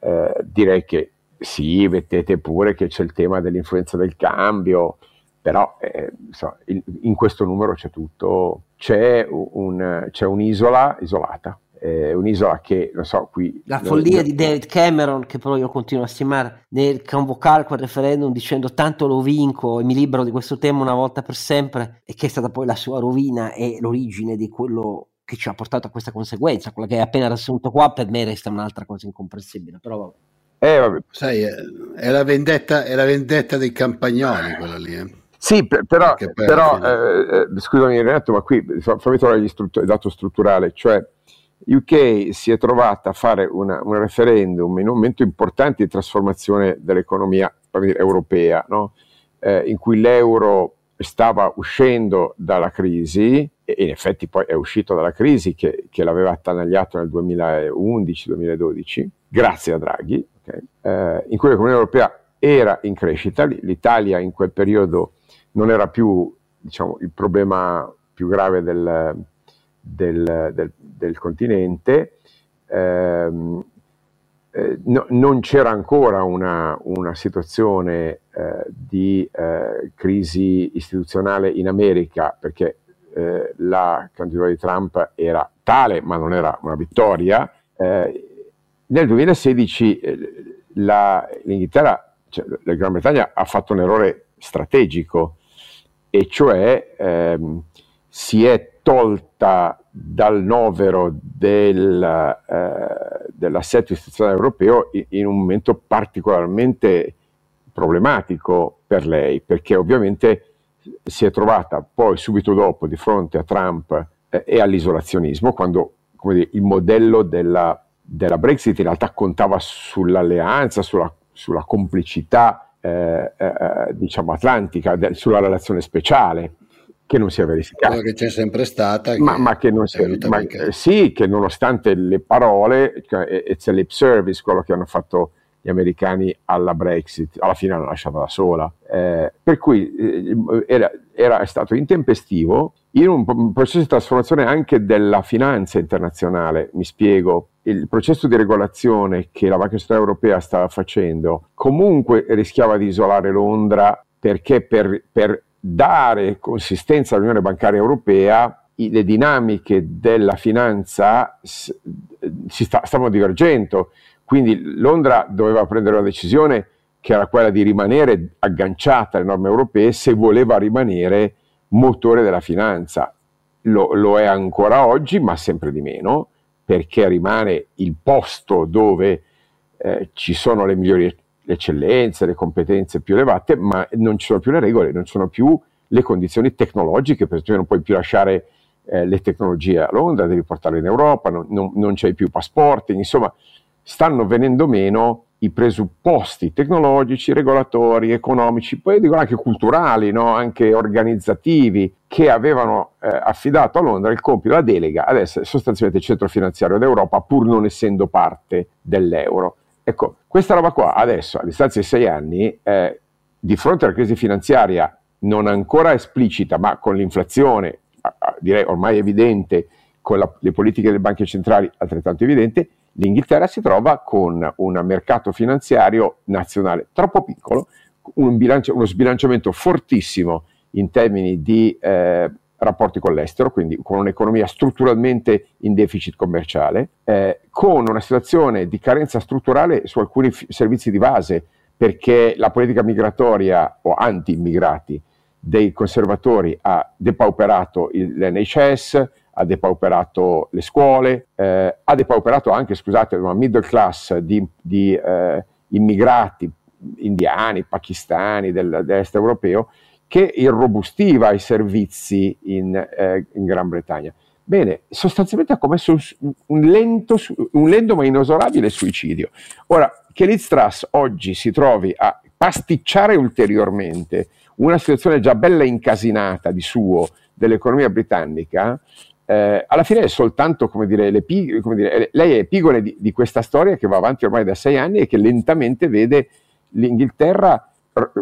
C: Eh, direi che sì, mettete pure che c'è il tema dell'influenza del cambio, però eh, so, in, in, questo numero c'è tutto, c'è, un, c'è un'isola isolata, eh, un'isola che, non so, qui...
A: La follia non... di David Cameron, che però io continuo a stimare, nel convocare quel referendum dicendo tanto lo vinco e mi libero di questo tema una volta per sempre, e che è stata poi la sua rovina e l'origine di quello che ci ha portato a questa conseguenza, quella che hai appena riassunto qua, per me resta un'altra cosa incomprensibile. Però
B: eh, Sai, è la, vendetta, è la vendetta dei campagnoli quella lì. Eh.
C: Sì, per, però, però eh, eh, scusami Renato, ma qui fammi trovare il dato strutturale, cioè UK si è trovata a fare una, un referendum in un momento importante di trasformazione dell'economia europea, no? eh, in cui l'euro stava uscendo dalla crisi e in effetti poi è uscito dalla crisi che, che l'aveva attanagliato nel 2011-2012 grazie a Draghi, okay? eh, in cui l'economia europea era in crescita, l'Italia in quel periodo non era più diciamo, il problema più grave del, del, del, del continente, eh, eh, no, non c'era ancora una, una situazione eh, di eh, crisi istituzionale in America perché eh, la candidatura di Trump era tale, ma non era una vittoria. Eh, nel 2016 la, l'Inghilterra, cioè, la Gran Bretagna ha fatto un errore strategico e cioè ehm, si è tolta dal novero del, eh, dell'assetto istituzionale europeo in, un momento particolarmente problematico per lei, perché ovviamente si è trovata poi subito dopo di fronte a Trump eh, e all'isolazionismo, quando dire, il modello della, della, Brexit in realtà contava sull'alleanza, sulla, sulla complicità eh, eh, diciamo atlantica, de, sulla relazione speciale che non si è verificata.
B: Che c'è sempre stata.
C: Ma, ma che non si è, ma, eh, sì, che nonostante le parole, cioè, it's a lip service, quello che hanno fatto gli americani alla Brexit, alla fine l'hanno lasciata da sola. Eh, per cui eh, era, era, stato intempestivo in un, processo di trasformazione anche della finanza internazionale, mi spiego. il processo di regolazione che la Banca Centrale Europea stava facendo comunque rischiava di isolare Londra perché per, per dare consistenza all'Unione Bancaria Europea le dinamiche della finanza si sta, stavano divergendo, quindi Londra doveva prendere una decisione che era quella di rimanere agganciata alle norme europee se voleva rimanere motore della finanza. Lo, lo è ancora oggi, ma sempre di meno, perché rimane il posto dove eh, ci sono le migliori le eccellenze, le competenze più elevate, ma non ci sono più le regole, non ci sono più le condizioni tecnologiche, per esempio non puoi più lasciare eh, le tecnologie a Londra, devi portarle in Europa, non, non, non c'è più passaporti, insomma stanno venendo meno i presupposti tecnologici, regolatori, economici, poi dico anche culturali, no? anche organizzativi, che avevano eh, affidato a Londra il compito, la delega, ad essere sostanzialmente il centro finanziario d'Europa, pur non essendo parte dell'euro. Ecco, questa roba qua adesso, a distanza di sei anni, eh, di fronte alla crisi finanziaria non ancora esplicita, ma con l'inflazione, direi ormai evidente, con la, le politiche delle banche centrali altrettanto evidente, l'Inghilterra si trova con un mercato finanziario nazionale troppo piccolo, un bilancio, uno sbilanciamento fortissimo in termini di eh, rapporti con l'estero, quindi con un'economia strutturalmente in deficit commerciale, eh, con una situazione di carenza strutturale su alcuni f- servizi di base, perché la politica migratoria o anti-immigrati dei conservatori ha depauperato il, l'NHS, ha depauperato le scuole, eh, ha depauperato anche, scusate, una middle class di, di eh, immigrati indiani, pakistani del, dell'est europeo che irrobustiva i servizi in, eh, in Gran Bretagna. Bene, sostanzialmente ha commesso un, un, lento, un lento ma inesorabile suicidio. Ora, che Liz oggi si trovi a pasticciare ulteriormente una situazione già bella incasinata di suo dell'economia britannica, eh, alla fine è soltanto, come dire, pig- come dire lei è epigone di, di, questa storia che va avanti ormai da sei anni e che lentamente vede l'Inghilterra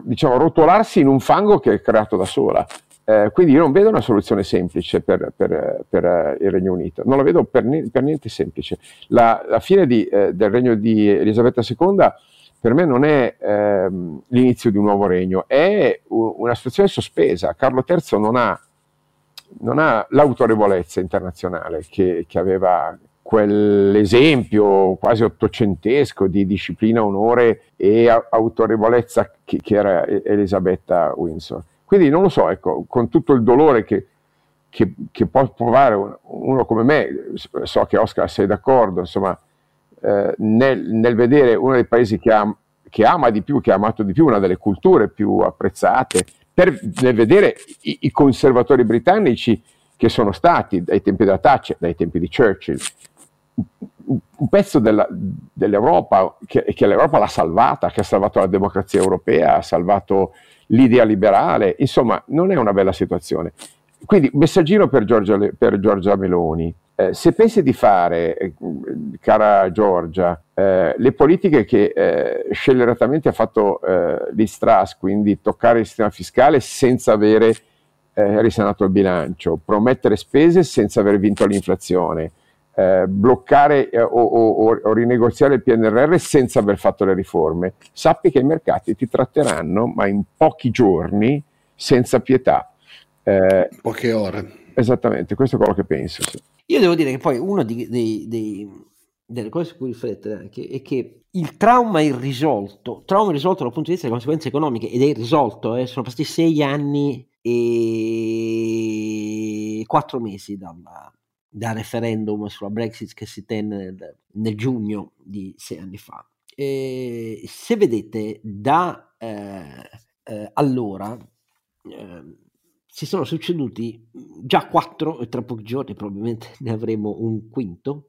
C: diciamo, rotolarsi in un fango che è creato da sola. Eh, quindi io non vedo una soluzione semplice per, per, per uh, il Regno Unito, non la vedo per, per niente semplice. La, la fine di, eh, del regno di Elisabetta II per me non è ehm, l'inizio di un nuovo regno, è una situazione sospesa. Carlo III non ha non ha l'autorevolezza internazionale che, che aveva quell'esempio quasi ottocentesco di disciplina, onore e autorevolezza che, che, era Elisabetta Windsor. Quindi non lo so, ecco, con tutto il dolore che, che, che può provare uno come me, so che Oscar sei d'accordo, insomma, eh, nel, nel, vedere uno dei paesi che, am, che ama di più, che ha amato di più, una delle culture più apprezzate, per vedere i, i, conservatori britannici che sono stati dai tempi della Thatcher, dai tempi di Churchill, un pezzo della, dell'Europa che, che, l'Europa l'ha salvata, che ha salvato la democrazia europea, ha salvato l'idea liberale, insomma non è una bella situazione. Quindi messaggino per Giorgia, per Giorgia Meloni, eh, se pensi di fare, eh, cara Giorgia, eh, le politiche che eh, scelleratamente ha fatto eh, l'Istras, quindi toccare il sistema fiscale senza avere eh, risanato il bilancio, promettere spese senza aver vinto l'inflazione, bloccare o, o, o rinegoziare il PNRR senza aver fatto le riforme, sappi che i mercati ti tratteranno, ma in pochi giorni, senza pietà.
B: Poche ore.
C: Esattamente, questo è quello che penso. Sì.
A: Io devo dire che poi una delle cose su cui riflettere anche è che il trauma irrisolto, trauma irrisolto dal punto di vista delle conseguenze economiche, ed è irrisolto, eh, sono passati sei anni e quattro mesi dalla, dal referendum sulla Brexit che si tenne nel, nel giugno di sei anni fa. E se vedete da eh, eh, allora eh, si sono succeduti già quattro, e tra pochi giorni probabilmente ne avremo un quinto,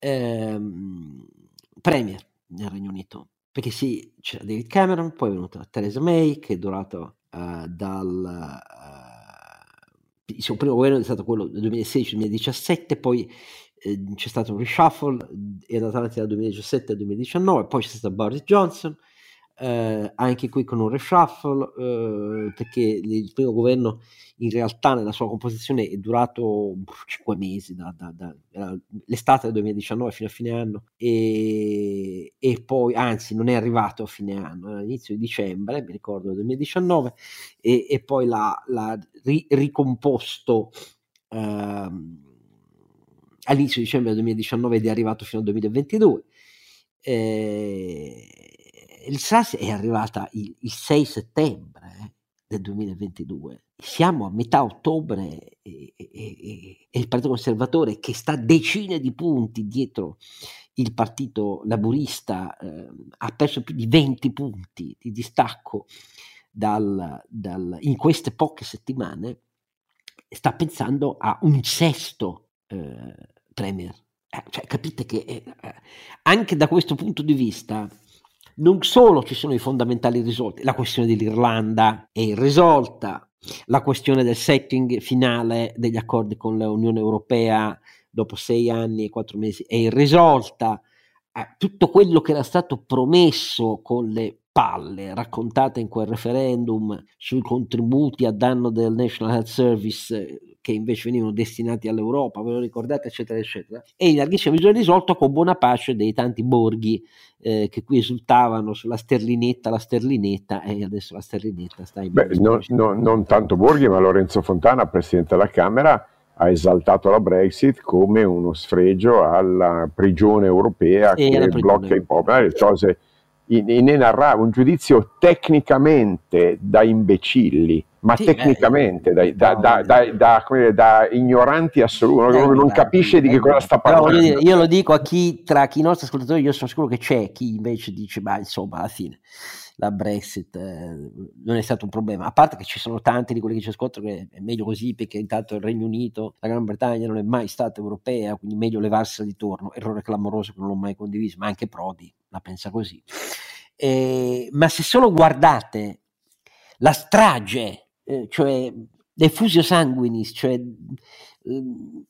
A: ehm, premier nel Regno Unito. Perché sì, c'era David Cameron, poi è venuta Theresa May, che è durato uh, dal... Uh, il suo primo governo è stato quello del 2016-2017, poi eh, c'è stato un reshuffle, è andato avanti dal 2017 al 2019, poi c'è stato Boris Johnson, eh, anche qui con un reshuffle, eh, perché il primo governo in realtà nella sua composizione è durato cinque mesi, da, da, da, del 2019 fino a fine anno, e, e, poi, anzi non è arrivato a fine anno, all'inizio di dicembre, mi ricordo del 2019, e, e poi l'ha, l'ha ri, ricomposto. Ehm, all'inizio di dicembre del 2019 ed è arrivato fino al 2022. Eh, il SAS è arrivata il, il 6 settembre eh, del 2022. Siamo a metà ottobre e, e, e, e, il Partito Conservatore che sta decine di punti dietro il Partito Laburista eh, ha perso più di 20 punti di distacco dal, dal, in queste poche settimane. Sta pensando a un sesto eh, Premier. Eh, cioè, capite che eh, anche da questo punto di vista non solo ci sono i fondamentali risolti, la questione dell'Irlanda è irrisolta, la questione del setting finale degli accordi con l'Unione Europea dopo sei anni e quattro mesi è irrisolta, eh, tutto quello che era stato promesso con le palle raccontate in quel referendum sui contributi a danno del National Health Service che invece venivano destinati all'Europa, ve lo ricordate, eccetera, eccetera, e in larghissima misura risolto con buona pace dei tanti borghi eh, che qui esultavano sulla sterlinetta, la sterlinetta, e adesso la sterlinetta sta in...
C: Beh, non, non, non tanto borghi, ma Lorenzo Fontana, Presidente della Camera, ha esaltato la Brexit come uno sfregio alla prigione europea e che blocca i poveri, le cose inenarrabili, un giudizio tecnicamente da imbecilli ma sì, tecnicamente beh, da, da, da, dire, da, ignoranti assoluti, eh, non capisce di che cosa sta parlando.
A: Dire, io lo dico a chi, tra chi i nostri ascoltatori, io sono sicuro che c'è chi invece dice, ma insomma, alla fine la Brexit eh, non è stato un problema, a parte che ci sono tanti di quelli che ci ascoltano che è meglio così perché intanto il Regno Unito, la Gran Bretagna non è mai stata europea, quindi meglio levarsela di torno, errore clamoroso che non l'ho mai condiviso, ma anche Prodi la pensa così. Eh, ma se solo guardate la strage eh, cioè l'effusio sanguinis, cioè ehm,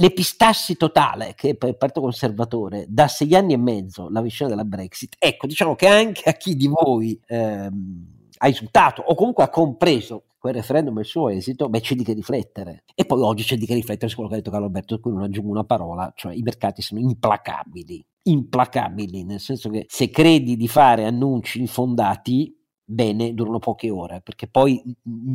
A: l'epistassi totale che per il Partito Conservatore da sei anni e mezzo la vicenda della Brexit, ecco, diciamo che anche a chi di voi ehm, ha insultato o comunque ha compreso quel referendum e il suo esito, beh c'è di che riflettere. E poi oggi c'è di che riflettere su quello che ha detto Carlo Alberto, su cui non aggiungo una parola, cioè i mercati sono implacabili, implacabili, nel senso che se credi di fare annunci infondati, bene durano poche ore, perché poi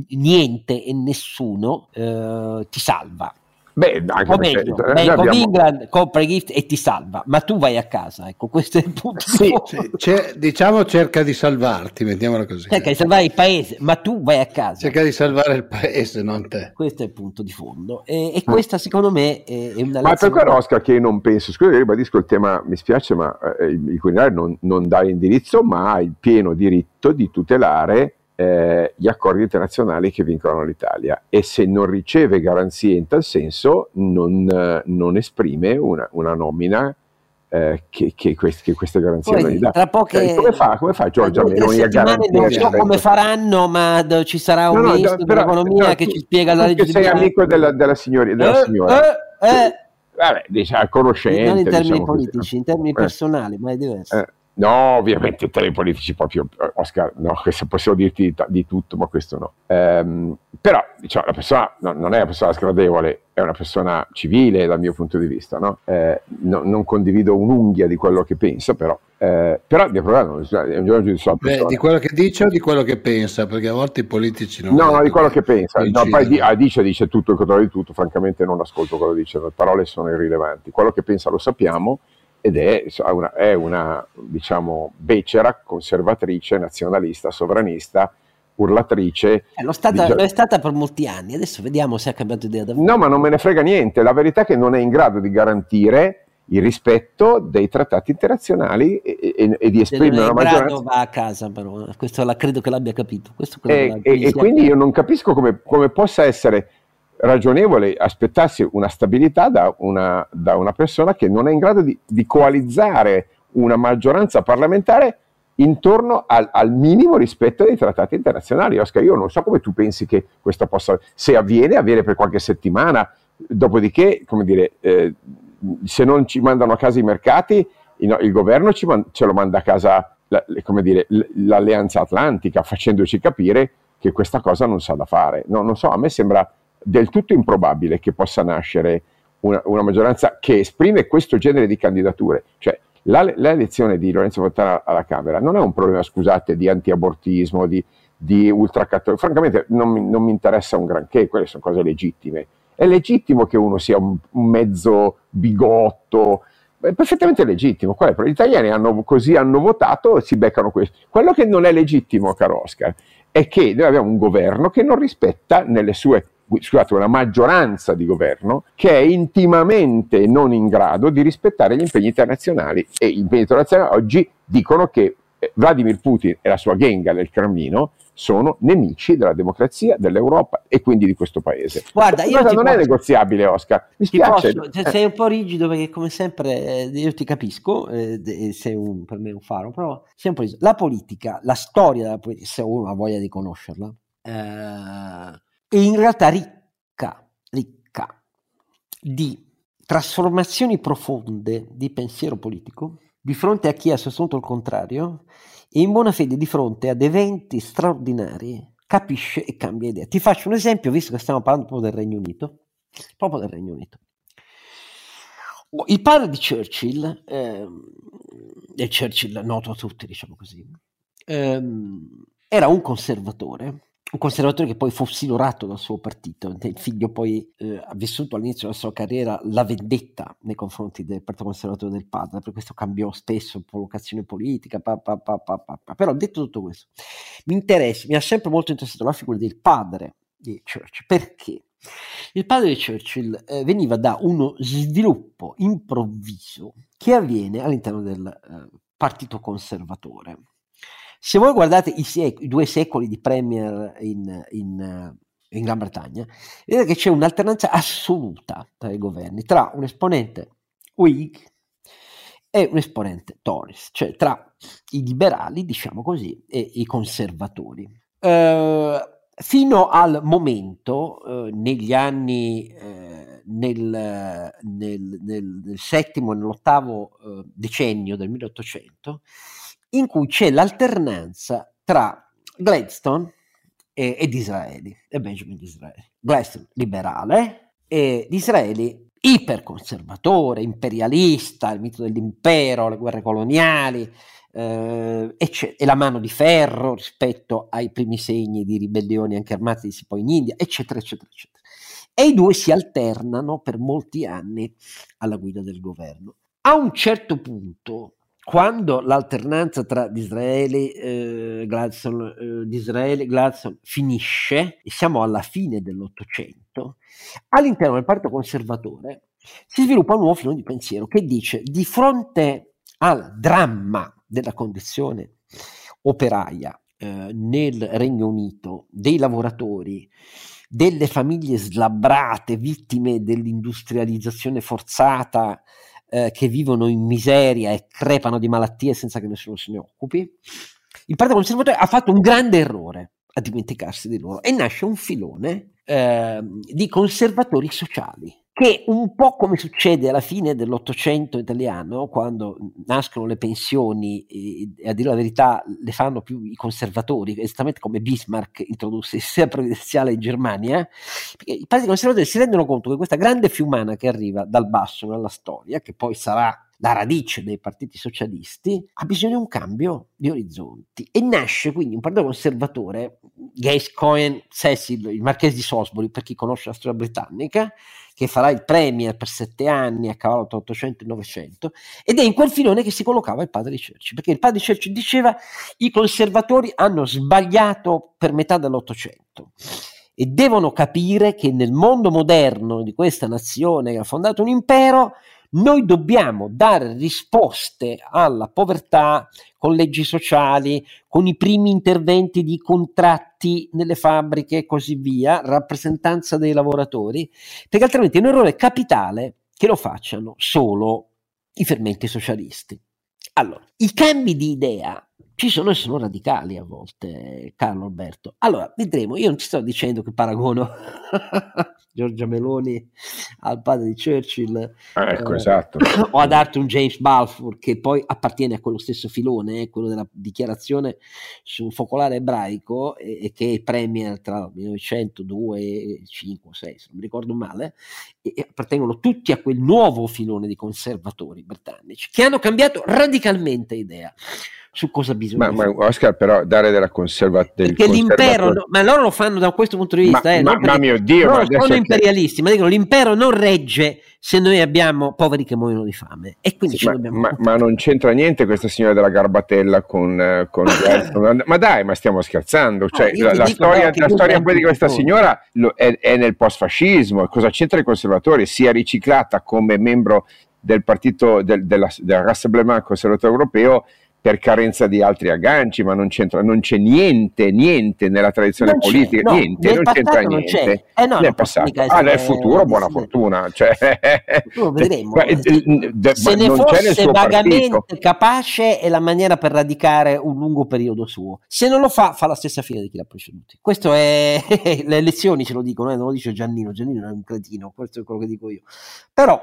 A: niente e nessuno eh, ti salva.
C: Beh, anche o
A: meglio, Bank abbiamo... England compra i gift e ti salva, ma tu vai a casa, ecco, questo è il punto.
B: Sì, sì diciamo cerca di salvarti, mettiamola così.
A: Cerca di salvare il paese, ma tu vai a casa.
B: Cerca di salvare il paese, non te.
A: Questo è il punto di fondo. E, e questa secondo me è una
C: Ma per quello Oscar che non penso, scusa, ribadisco il tema, mi spiace, ma eh, il Quirinale non, non dà indirizzo, ma ha il pieno diritto di tutelare eh, gli accordi internazionali che vincolano l'Italia e se non riceve garanzie in tal senso non, eh, non esprime una, una nomina eh, che, che, quest, che, queste garanzie Poi, non gli dà.
A: Tra poche,
C: cioè, come, fa, come fa Giorgia Meloni a garantire?
A: Non so come faranno, ma ci sarà un no, no, ministro dell'economia no, che tu, ci spiega la legge.
C: sei amico della, della, signori, della eh, signora. Eh. Vabbè, diciamo, conoscente.
A: Non in termini
C: diciamo
A: politici,
C: così.
A: in termini personali, ma è diverso.
C: No, ovviamente tra i politici proprio, eh, Oscar, no, questo possiamo dirti di, di tutto, ma questo no. Ehm, però, diciamo, la persona no, non è una persona sgradevole, è una persona civile dal mio punto di vista, no? Eh, no, non condivido un'unghia di quello che pensa, però, eh, però di problema è un giorno sulla
B: persona. Beh, di quello che dice o di quello che pensa? Perché a volte i politici non...
C: No, no, di quello che pensa. No, poi di, ah, dice, dice tutto il contrario di tutto, francamente non ascolto quello che dice, le parole sono irrilevanti. Quello che pensa lo sappiamo, ed è una, è una diciamo, becera conservatrice, nazionalista, sovranista, urlatrice.
A: Eh, lo, stata, lo, è stata per molti anni, adesso vediamo se ha cambiato idea davvero.
C: No, ma non me ne frega niente, la verità è che non è in grado di garantire il rispetto dei trattati internazionali e, e, e di esprimere una maggioranza.
A: va a casa però, questo la, credo che l'abbia capito.
C: e, e quindi io non capisco come, come possa essere ragionevole aspettarsi una stabilità da una, da una persona che non è in grado di, di coalizzare una maggioranza parlamentare intorno al, al, minimo rispetto dei trattati internazionali. Oscar, io non so come tu pensi che questo possa, se avviene, avviene per qualche settimana, dopodiché, come dire, eh, se non ci mandano a casa i mercati, il, il governo man, ce lo manda a casa la, dire, l'alleanza atlantica, facendoci capire che questa cosa non sa da fare. No, non so, a me sembra del tutto improbabile che possa nascere una, una maggioranza che esprime questo genere di candidature. Cioè, la, l'elezione di Lorenzo Fontana alla Camera non è un problema, scusate, di antiabortismo, di, di ultracattolico. Francamente non mi, non mi, interessa un granché, quelle sono cose legittime. È legittimo che uno sia un, un mezzo bigotto, è perfettamente legittimo. Gli italiani hanno, così hanno votato e si beccano questo. Quello che non è legittimo, caro Oscar, è che noi abbiamo un governo che non rispetta nelle sue scusate, una maggioranza di governo che è intimamente non in grado di rispettare gli impegni internazionali e gli impegni internazionali oggi dicono che eh, Vladimir Putin e la sua genga del Cremlino sono nemici della democrazia, dell'Europa e quindi di questo paese.
A: Guarda, io non
C: posso, è negoziabile, Oscar. Mi spiace.
A: Posso, cioè, sei un po' rigido perché, come sempre, eh, io ti capisco, eh, sei un, per me un faro, però sei un po' rigido. La politica, la storia della politica, se uno ha voglia di conoscerla, eh, è in realtà ricca, ricca di trasformazioni profonde di pensiero politico di fronte a chi ha sostenuto il contrario e in buona fede di fronte ad eventi straordinari capisce e cambia idea. Ti faccio un esempio, visto che stiamo parlando proprio del Regno Unito, proprio del Regno Unito. Il padre di Churchill, ehm, e Churchill noto a tutti, diciamo così, ehm, era un conservatore un conservatore che poi fu silorato dal suo partito. Il figlio poi eh, ha vissuto all'inizio della sua carriera la vendetta nei confronti del partito conservatore del padre, per questo cambiò spesso collocazione politica, pa, pa, pa, però detto tutto questo, mi interessa, mi ha sempre molto interessato la figura del padre di Churchill, perché? Il padre di Churchill eh, veniva da uno sviluppo improvviso che avviene all'interno del eh, partito conservatore se voi guardate i, sec- i due secoli di Premier in, in, in, Gran Bretagna, vedete che c'è un'alternanza assoluta tra i governi, tra un esponente Whig e un esponente Tories, cioè tra i liberali, diciamo così, e i conservatori. Uh, fino al momento, uh, negli anni, uh, nel, nel, nel, nel, settimo e nell'ottavo decennio del 1800, in cui c'è l'alternanza tra Gladstone e, e Disraeli, e Benjamin Disraeli. Gladstone liberale e Disraeli iperconservatore, imperialista, il mito dell'impero, le guerre coloniali, eh, e, e, la mano di ferro rispetto ai primi segni di ribellioni anche armate poi in India, eccetera, eccetera, eccetera. E i due si alternano per molti anni alla guida del governo. A un certo punto quando l'alternanza tra Disraeli e eh, Gladstone, eh, Gladstone finisce, e siamo alla fine dell'Ottocento, all'interno del Partito Conservatore si sviluppa un nuovo filone di pensiero che dice di fronte al dramma della condizione operaia eh, nel Regno Unito, dei lavoratori, delle famiglie slabbrate, vittime dell'industrializzazione forzata, eh, che vivono in miseria e crepano di malattie senza che nessuno se ne occupi. Il Partito Conservatore ha fatto un grande errore a dimenticarsi di loro e nasce un filone eh, di conservatori sociali che un po' come succede alla fine dell'Ottocento italiano, quando nascono le pensioni e, a dire la verità le fanno più i conservatori, esattamente come Bismarck introdusse il sistema previdenziale in Germania, i partiti conservatori si rendono conto che questa grande fiumana che arriva dal basso nella storia, che poi sarà la radice dei partiti socialisti, ha bisogno di un cambio di orizzonti. E nasce quindi un partito conservatore, Gascoigne Cecil, il marchese di Salisbury, per chi conosce la storia britannica, che farà il premier per sette anni a cavallo tra 800 e 900, ed è in quel filone che si collocava il padre di Churchill, perché il padre di Churchill diceva i conservatori hanno sbagliato per metà dell'Ottocento e devono capire che nel mondo moderno di questa nazione che ha fondato un impero noi dobbiamo dare risposte alla povertà con leggi sociali, con i primi interventi di contratti nelle fabbriche e così via, rappresentanza dei lavoratori, perché altrimenti è un errore capitale che lo facciano solo i fermenti socialisti. Allora, i cambi di idea ci sono e sono radicali a volte, Carlo Alberto. Allora, vedremo, io non ti sto dicendo che paragono Giorgia Meloni al padre di Churchill
C: ah, ecco, eh, esatto.
A: o ad Arthur James Balfour che poi appartiene a quello stesso filone, eh, quello della dichiarazione sul focolare ebraico e, e che è premier tra 1902 e 5 6 se non mi ricordo male e, e appartengono tutti a quel nuovo filone di conservatori britannici che hanno cambiato radicalmente idea su cosa bisogna
C: ma, ma Oscar però dare della conserva del
A: perché l'impero no, ma loro lo fanno da questo punto di vista
C: ma,
A: eh,
C: ma, ma mio Dio
A: loro sono imperialisti ma dicono l'impero non regge se noi abbiamo poveri che muoiono di fame e quindi
C: sì,
A: ma,
C: ma, ma, non c'entra niente questa signora della garbatella con, eh, con ma dai ma stiamo scherzando cioè, no, la, la storia, la storia di questa signora lo, è, è nel post-fascismo cosa c'entra i conservatori si è riciclata come membro del partito del, della, del Rassemblement conservatore europeo per carenza di altri agganci, ma non, c'entra, non c'è niente, niente nella tradizione non politica, no, niente, non c'entra
A: non
C: niente.
A: C'è. Eh no,
C: nel passato. Ah, nel futuro buona fortuna. Cioè,
A: futuro vedremo. Se ne fosse vagamente partito. capace è la maniera per radicare un lungo periodo suo. Se non lo fa, fa la stessa fine di chi l'ha preceduto. Questo è, le elezioni ce lo dicono, eh, non lo dice Giannino, Giannino è un cretino, questo è quello che dico io. Però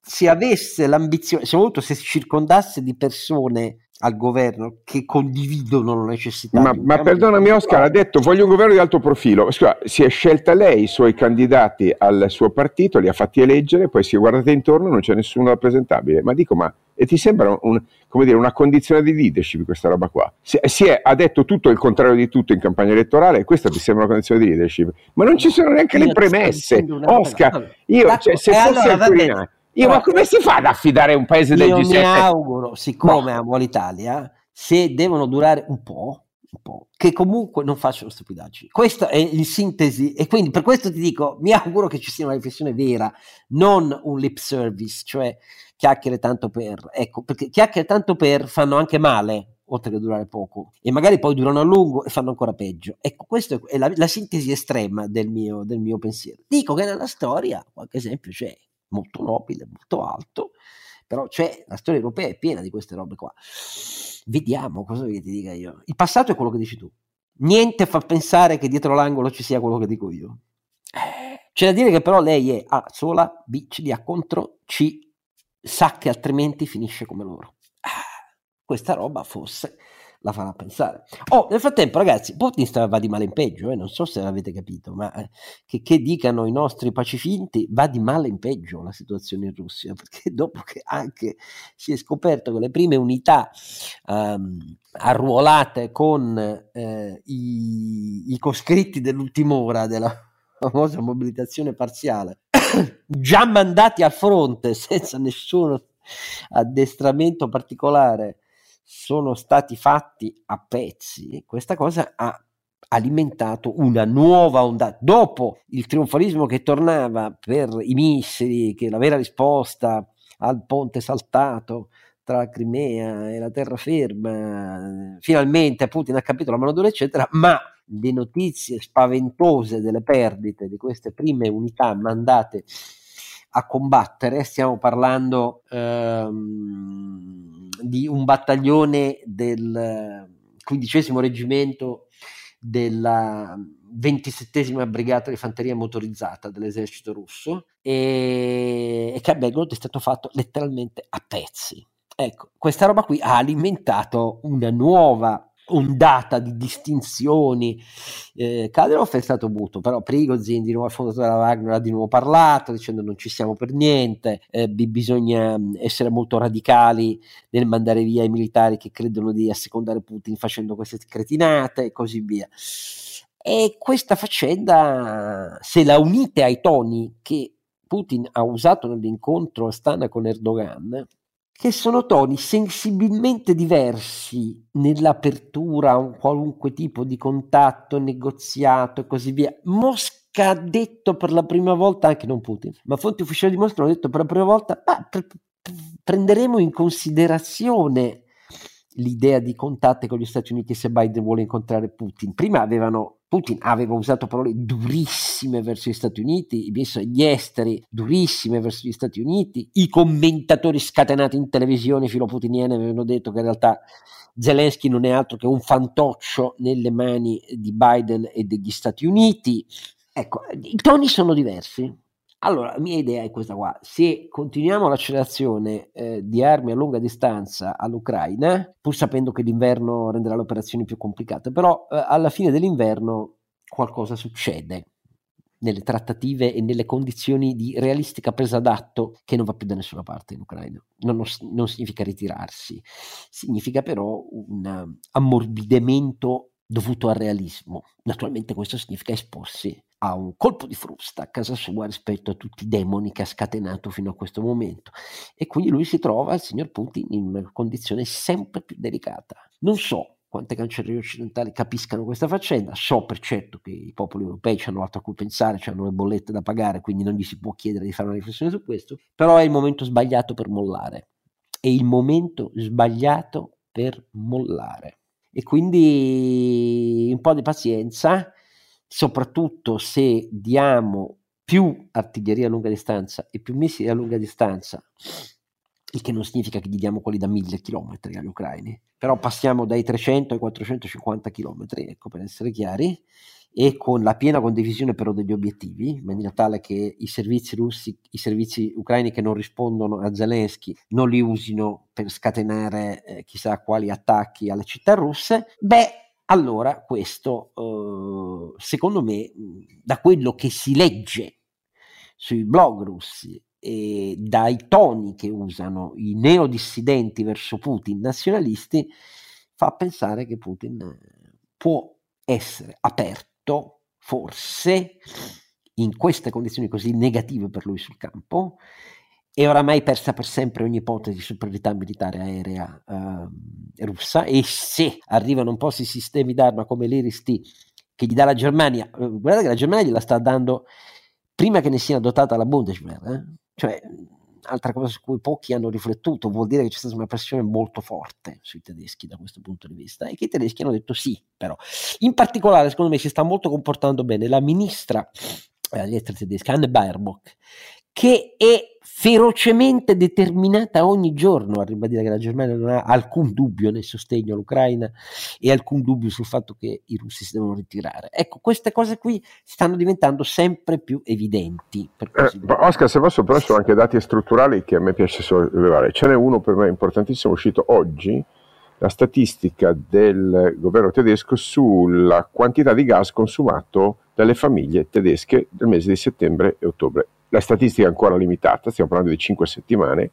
A: se avesse l'ambizione, soprattutto se si circondasse di persone al governo che condividono la necessità.
C: Ma, ma perdonami Oscar, ha detto voglio un governo di alto profilo. Scusa, si è scelta lei i suoi candidati al suo partito, li ha fatti eleggere, poi si è guardata intorno, non c'è nessuno rappresentabile. Ma dico, ma e ti sembra un, dire, una condizione di leadership questa roba qua? Si, si è, ha detto tutto il contrario di tutto in campagna elettorale e questa ti sembra una condizione di leadership? Ma non ci sono neanche le premesse. Oscar, io, cioè, se fosse allora, al io, ma come si fa ad affidare un paese del G7?
A: Io mi auguro, siccome no. amo l'Italia, se devono durare un po', un po', che comunque non facciano stupidaggini. Questa è in sintesi, e quindi per questo ti dico, mi auguro che ci sia una riflessione vera, non un lip service, cioè chiacchiere tanto per, ecco, perché chiacchiere tanto per fanno anche male, oltre che durare poco, e magari poi durano a lungo e fanno ancora peggio. Ecco, questa è la, la sintesi estrema del mio, del mio pensiero. Dico che nella storia qualche esempio c'è molto nobile, molto alto, però c'è, la storia europea è piena di queste robe qua. Vediamo cosa che ti dica io. Il passato è quello che dici tu. Niente fa pensare che dietro l'angolo ci sia quello che dico io. C'è da dire che però lei è A sola, B ce li ha contro, C sa che altrimenti finisce come loro. Questa roba fosse la farà pensare. Oh, nel frattempo, ragazzi, Putin va di male in peggio, eh? non so se l'avete capito, ma eh, che, che, dicano i nostri pacifinti, va di male in peggio la situazione in Russia, perché dopo che anche si è scoperto che le prime unità um, arruolate con eh, i, i coscritti dell'ultima ora della famosa mobilitazione parziale, già mandati al fronte senza nessun addestramento particolare, sono stati fatti a pezzi, questa cosa ha alimentato una nuova ondata. Dopo il trionfalismo che tornava per i missili, che la vera risposta al ponte saltato tra la Crimea e la terraferma, finalmente Putin ha capito la mano dura, eccetera, ma le notizie spaventose delle perdite di queste prime unità mandate a combattere, stiamo parlando ehm, di un battaglione del quindicesimo reggimento della ventisettesima brigata di fanteria motorizzata dell'esercito russo e, e che a Belgorod è stato fatto letteralmente a pezzi. Ecco, questa roba qui ha alimentato una nuova ondata di distinzioni. Eh, Kadyrov è stato muto, però Prigozhin, di nuovo il fondatore della Wagner, ha di nuovo parlato dicendo non ci siamo per niente, eh, bisogna mm, essere molto radicali nel mandare via i militari che credono di assecondare Putin facendo queste cretinate e così via. E questa faccenda, se la unite ai toni che Putin ha usato nell'incontro a Stana con Erdogan, che sono toni sensibilmente diversi nell'apertura a un qualunque tipo di contatto, negoziato e così via. Mosca ha detto per la prima volta, anche non Putin, ma fonti ufficiali di Mosca hanno detto per la prima volta, ah, pre- prenderemo in considerazione l'idea di contatti con gli Stati Uniti se Biden vuole incontrare Putin. Prima avevano Putin aveva usato parole durissime verso gli Stati Uniti, i ministri esteri durissime verso gli Stati Uniti, i commentatori scatenati in televisione filoputiniane avevano detto che in realtà Zelensky non è altro che un fantoccio nelle mani di Biden e degli Stati Uniti. Ecco, i toni sono diversi. Allora, la mia idea è questa qua. Se continuiamo l'accelerazione eh, di armi a lunga distanza all'Ucraina, pur sapendo che l'inverno renderà le operazioni più complicate, però eh, alla fine dell'inverno qualcosa succede nelle trattative e nelle condizioni di realistica presa d'atto che non va più da nessuna parte in Ucraina. Non, non significa ritirarsi, significa però un ammorbidimento dovuto al realismo. Naturalmente questo significa esporsi a un colpo di frusta a casa sua rispetto a tutti i demoni che ha scatenato fino a questo momento. E quindi lui si trova, il signor Putin, in una condizione sempre più delicata. Non so quante cancellerie occidentali capiscano questa faccenda. So per certo che i popoli europei hanno altro a cui pensare, hanno le bollette da pagare, quindi non gli si può chiedere di fare una riflessione su questo, però è il momento sbagliato per mollare. È il momento sbagliato per mollare. E quindi un po' di pazienza, soprattutto se diamo più artiglieria a lunga distanza e più missili a lunga distanza il che non significa che gli diamo quelli da mille chilometri agli ucraini, però passiamo dai 300 ai 450 chilometri, ecco per essere chiari, e con la piena condivisione però degli obiettivi, in maniera tale che i servizi russi, i servizi ucraini che non rispondono a Zelensky non li usino per scatenare eh, chissà quali attacchi alle città russe, beh, allora questo, eh, secondo me, da quello che si legge sui blog russi eh, dai toni che usano i neodissidenti verso Putin, nazionalisti, fa pensare che Putin può essere aperto, forse, in queste condizioni così negative per lui sul campo, e oramai persa per sempre ogni ipotesi di superiorità militare aerea eh, russa e se arrivano un po' questi sistemi d'arma come l'IRIS-T che gli dà la Germania, eh, guardate che la Germania gliela sta dando prima che ne sia dotata la Bundeswehr, eh? Cioè, altra cosa su cui pochi hanno riflettuto, vuol dire che c'è stata una pressione molto forte sui tedeschi da questo punto di vista e che i tedeschi hanno detto sì, però. In particolare, secondo me, si sta molto comportando bene la ministra eh, degli esteri tedeschi, Anne Baerbock, che è ferocemente determinata ogni giorno a ribadire che la Germania non ha alcun dubbio nel sostegno all'Ucraina e alcun dubbio sul fatto che i russi si devono ritirare. Ecco, queste cose qui stanno diventando sempre più evidenti.
C: Eh, Oscar, se posso, però sono anche dati strutturali che a me piace sollevare. Ce n'è uno per me importantissimo, uscito oggi, la statistica del governo tedesco sulla quantità di gas consumato dalle famiglie tedesche nel mese di settembre e ottobre la statistica è ancora limitata, stiamo parlando di 5 settimane,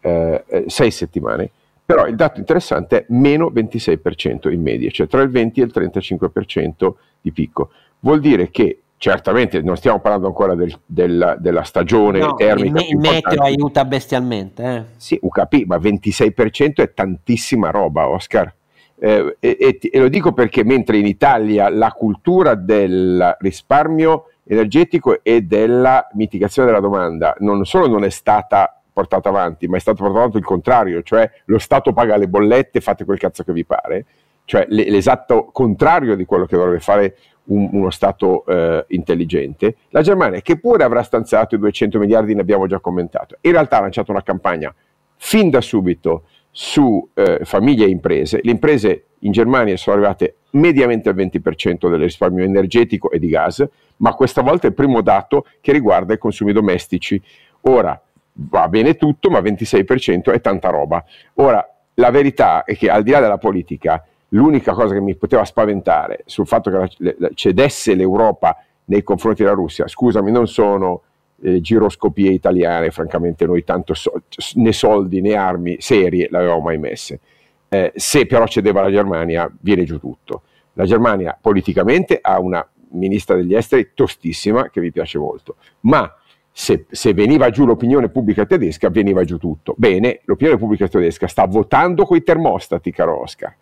C: eh, 6 eh, settimane, però il dato interessante è meno 26% in media, cioè tra il 20 e il 35% di picco. Vuol dire che certamente non stiamo parlando ancora del, del, della stagione no, termica.
A: Il, il meteo aiuta bestialmente. Eh.
C: Sì, UKP, ma 26% è tantissima roba, Oscar. Eh, e, e, e, lo dico perché mentre in Italia la cultura del risparmio energetico e della mitigazione della domanda non solo non è stata portata avanti, ma è stato portato avanti il contrario, cioè lo Stato paga le bollette, fate quel cazzo che vi pare, cioè l'esatto contrario di quello che dovrebbe fare un, uno Stato eh, intelligente. La Germania, che pure avrà stanziato i 200 miliardi, ne abbiamo già commentato, in realtà ha lanciato una campagna fin da subito su eh, famiglie e imprese. Le imprese in Germania sono arrivate mediamente al 20% del risparmio energetico e di gas, ma questa volta è il primo dato che riguarda i consumi domestici. Ora va bene tutto, ma 26% è tanta roba. Ora, la verità è che al di là della politica, l'unica cosa che mi poteva spaventare sul fatto che cedesse l'Europa nei confronti della Russia, scusami, non sono eh, giroscopie italiane, francamente noi tanto so, né soldi né armi serie l'avevamo mai messe. Eh, se però cedeva la Germania, viene giù tutto. La Germania politicamente ha una ministra degli esteri tostissima che mi piace molto, ma se, se, veniva giù l'opinione pubblica tedesca, veniva giù tutto. Bene, l'opinione pubblica tedesca sta votando coi termostati, caro Oscar,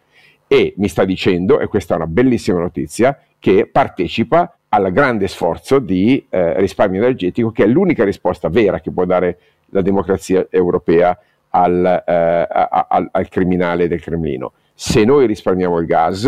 C: e mi sta dicendo, e questa è una bellissima notizia, che partecipa al grande sforzo di eh, risparmio energetico, che è l'unica risposta vera che può dare la democrazia europea al, eh, al, al criminale del Cremlino. Se noi risparmiamo il gas,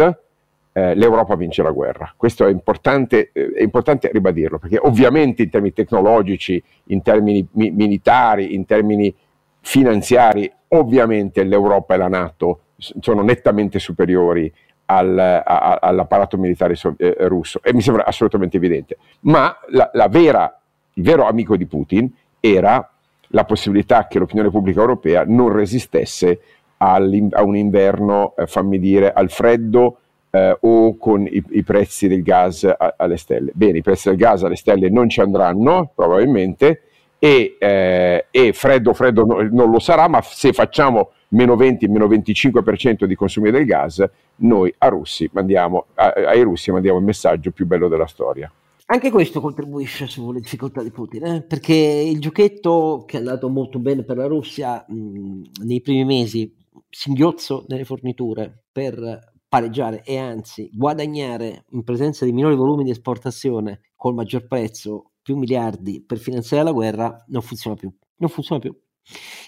C: eh, l'Europa vince la guerra. Questo è importante, eh, è importante, ribadirlo, perché ovviamente in termini tecnologici, in termini mi- militari, in termini finanziari, ovviamente l'Europa e la Nato sono nettamente superiori al, a, all'apparato militare eh, russo e mi sembra assolutamente evidente. Ma la, la vera, il vero amico di Putin era la possibilità che l'opinione pubblica europea non resistesse a un inverno, eh, fammi dire, al freddo eh, o con i, i, prezzi del gas a, alle stelle. Bene, i prezzi del gas alle stelle non ci andranno probabilmente e, eh, e freddo freddo no, non lo sarà, ma se facciamo meno 20, meno 25% di consumi del gas, noi russi mandiamo, a, ai russi mandiamo il messaggio più bello della storia.
A: Anche questo contribuisce sulle difficoltà di Putin, eh? perché il giochetto che è andato molto bene per la Russia mh, nei primi mesi, singhiozzo nelle forniture per pareggiare e anzi guadagnare in presenza di minori volumi di esportazione col maggior prezzo più miliardi per finanziare la guerra, non funziona più. Non funziona più.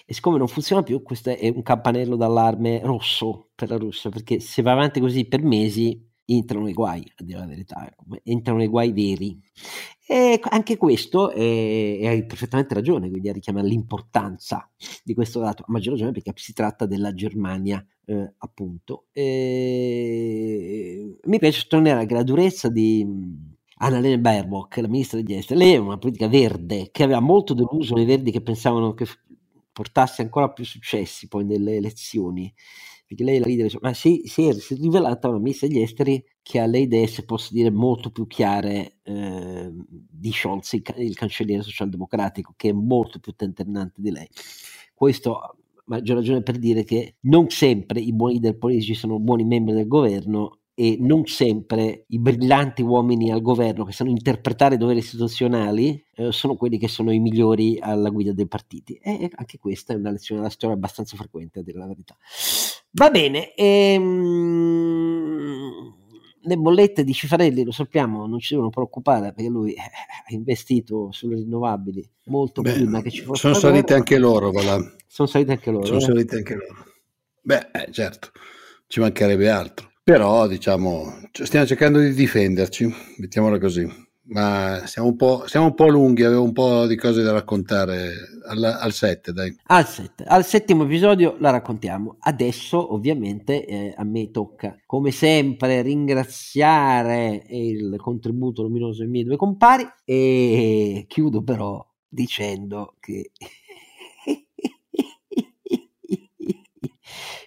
A: E siccome non funziona più, questo è un campanello d'allarme rosso per la Russia, perché se va avanti così per mesi entrano i guai, a dire la verità, ecco, entrano i guai veri. E anche questo è, hai perfettamente ragione, quindi a richiamare l'importanza di questo dato, a maggior ragione perché si tratta della Germania, eh, appunto. E... Mi piace sottolineare che la durezza di Annalena Baerbock, la ministra degli esteri, lei è una politica verde che aveva molto deluso i verdi che pensavano che portasse ancora più successi poi nelle elezioni, perché lei la leader, ma si, si, è, si è rivelata una ministra degli esteri che ha le idee, se posso dire, molto più chiare eh, di Scholz, il, il, cancelliere socialdemocratico, che è molto più tentennante di lei. Questo maggior ragione per dire che non sempre i buoni leader politici sono buoni membri del governo e non sempre i brillanti uomini al governo che sanno interpretare i doveri istituzionali eh, sono quelli che sono i migliori alla guida dei partiti. E anche questa è una lezione della storia abbastanza frequente, a dire la verità. Va bene, ehm, le bollette di Cifarelli, lo sappiamo, non ci devono preoccupare perché lui eh, ha investito sulle rinnovabili molto Beh, prima che ci fosse.
B: Sono salite anche loro, voilà.
A: Sono salite anche loro.
B: Sono eh? salite anche loro. Beh, eh, certo, ci mancherebbe altro. Però diciamo, stiamo cercando di difenderci, mettiamola così. Ma siamo un, po', siamo un po' lunghi, avevo un po' di cose da raccontare al 7, dai.
A: Al 7, al settimo episodio la raccontiamo. Adesso ovviamente eh, a me tocca, come sempre, ringraziare il contributo luminoso dei miei due compari e chiudo però dicendo che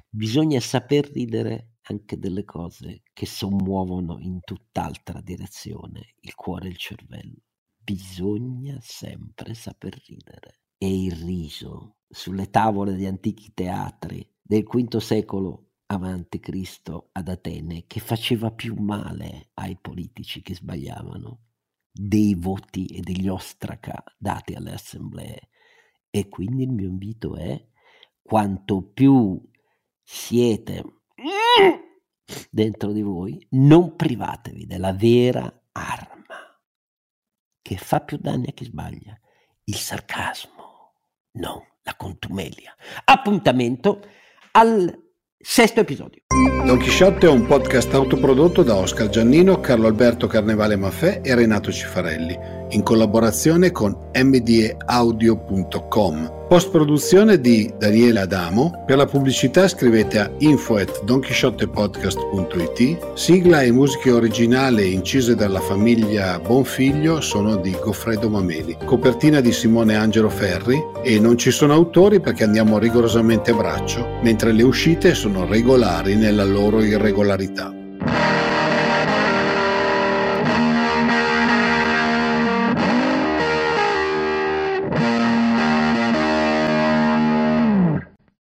A: bisogna saper ridere anche delle cose che sommuovono in tutt'altra direzione il cuore e il cervello. Bisogna sempre saper ridere. E il riso sulle tavole di antichi teatri del V secolo avanti Cristo ad Atene, che faceva più male ai politici che sbagliavano, dei voti e degli ostraca dati alle assemblee. E quindi il mio invito è quanto più siete dentro di voi, non privatevi della vera arma che fa più danni a chi sbaglia, il sarcasmo, non la contumelia. Appuntamento al sesto episodio.
B: Don Chisciotte è un podcast autoprodotto da Oscar Giannino, Carlo Alberto Carnevale Maffè e Renato Cifarelli, in collaborazione con mdeaudio.com. Post produzione di Daniele Adamo. Per la pubblicità scrivete a info at donchisciottepodcast.it. Sigla e musiche originali incise dalla famiglia Bonfiglio sono di Goffredo Mameli. Copertina di Simone Angelo Ferri e non ci sono autori perché andiamo rigorosamente a braccio, mentre le uscite sono regolari nella loro irregolarità.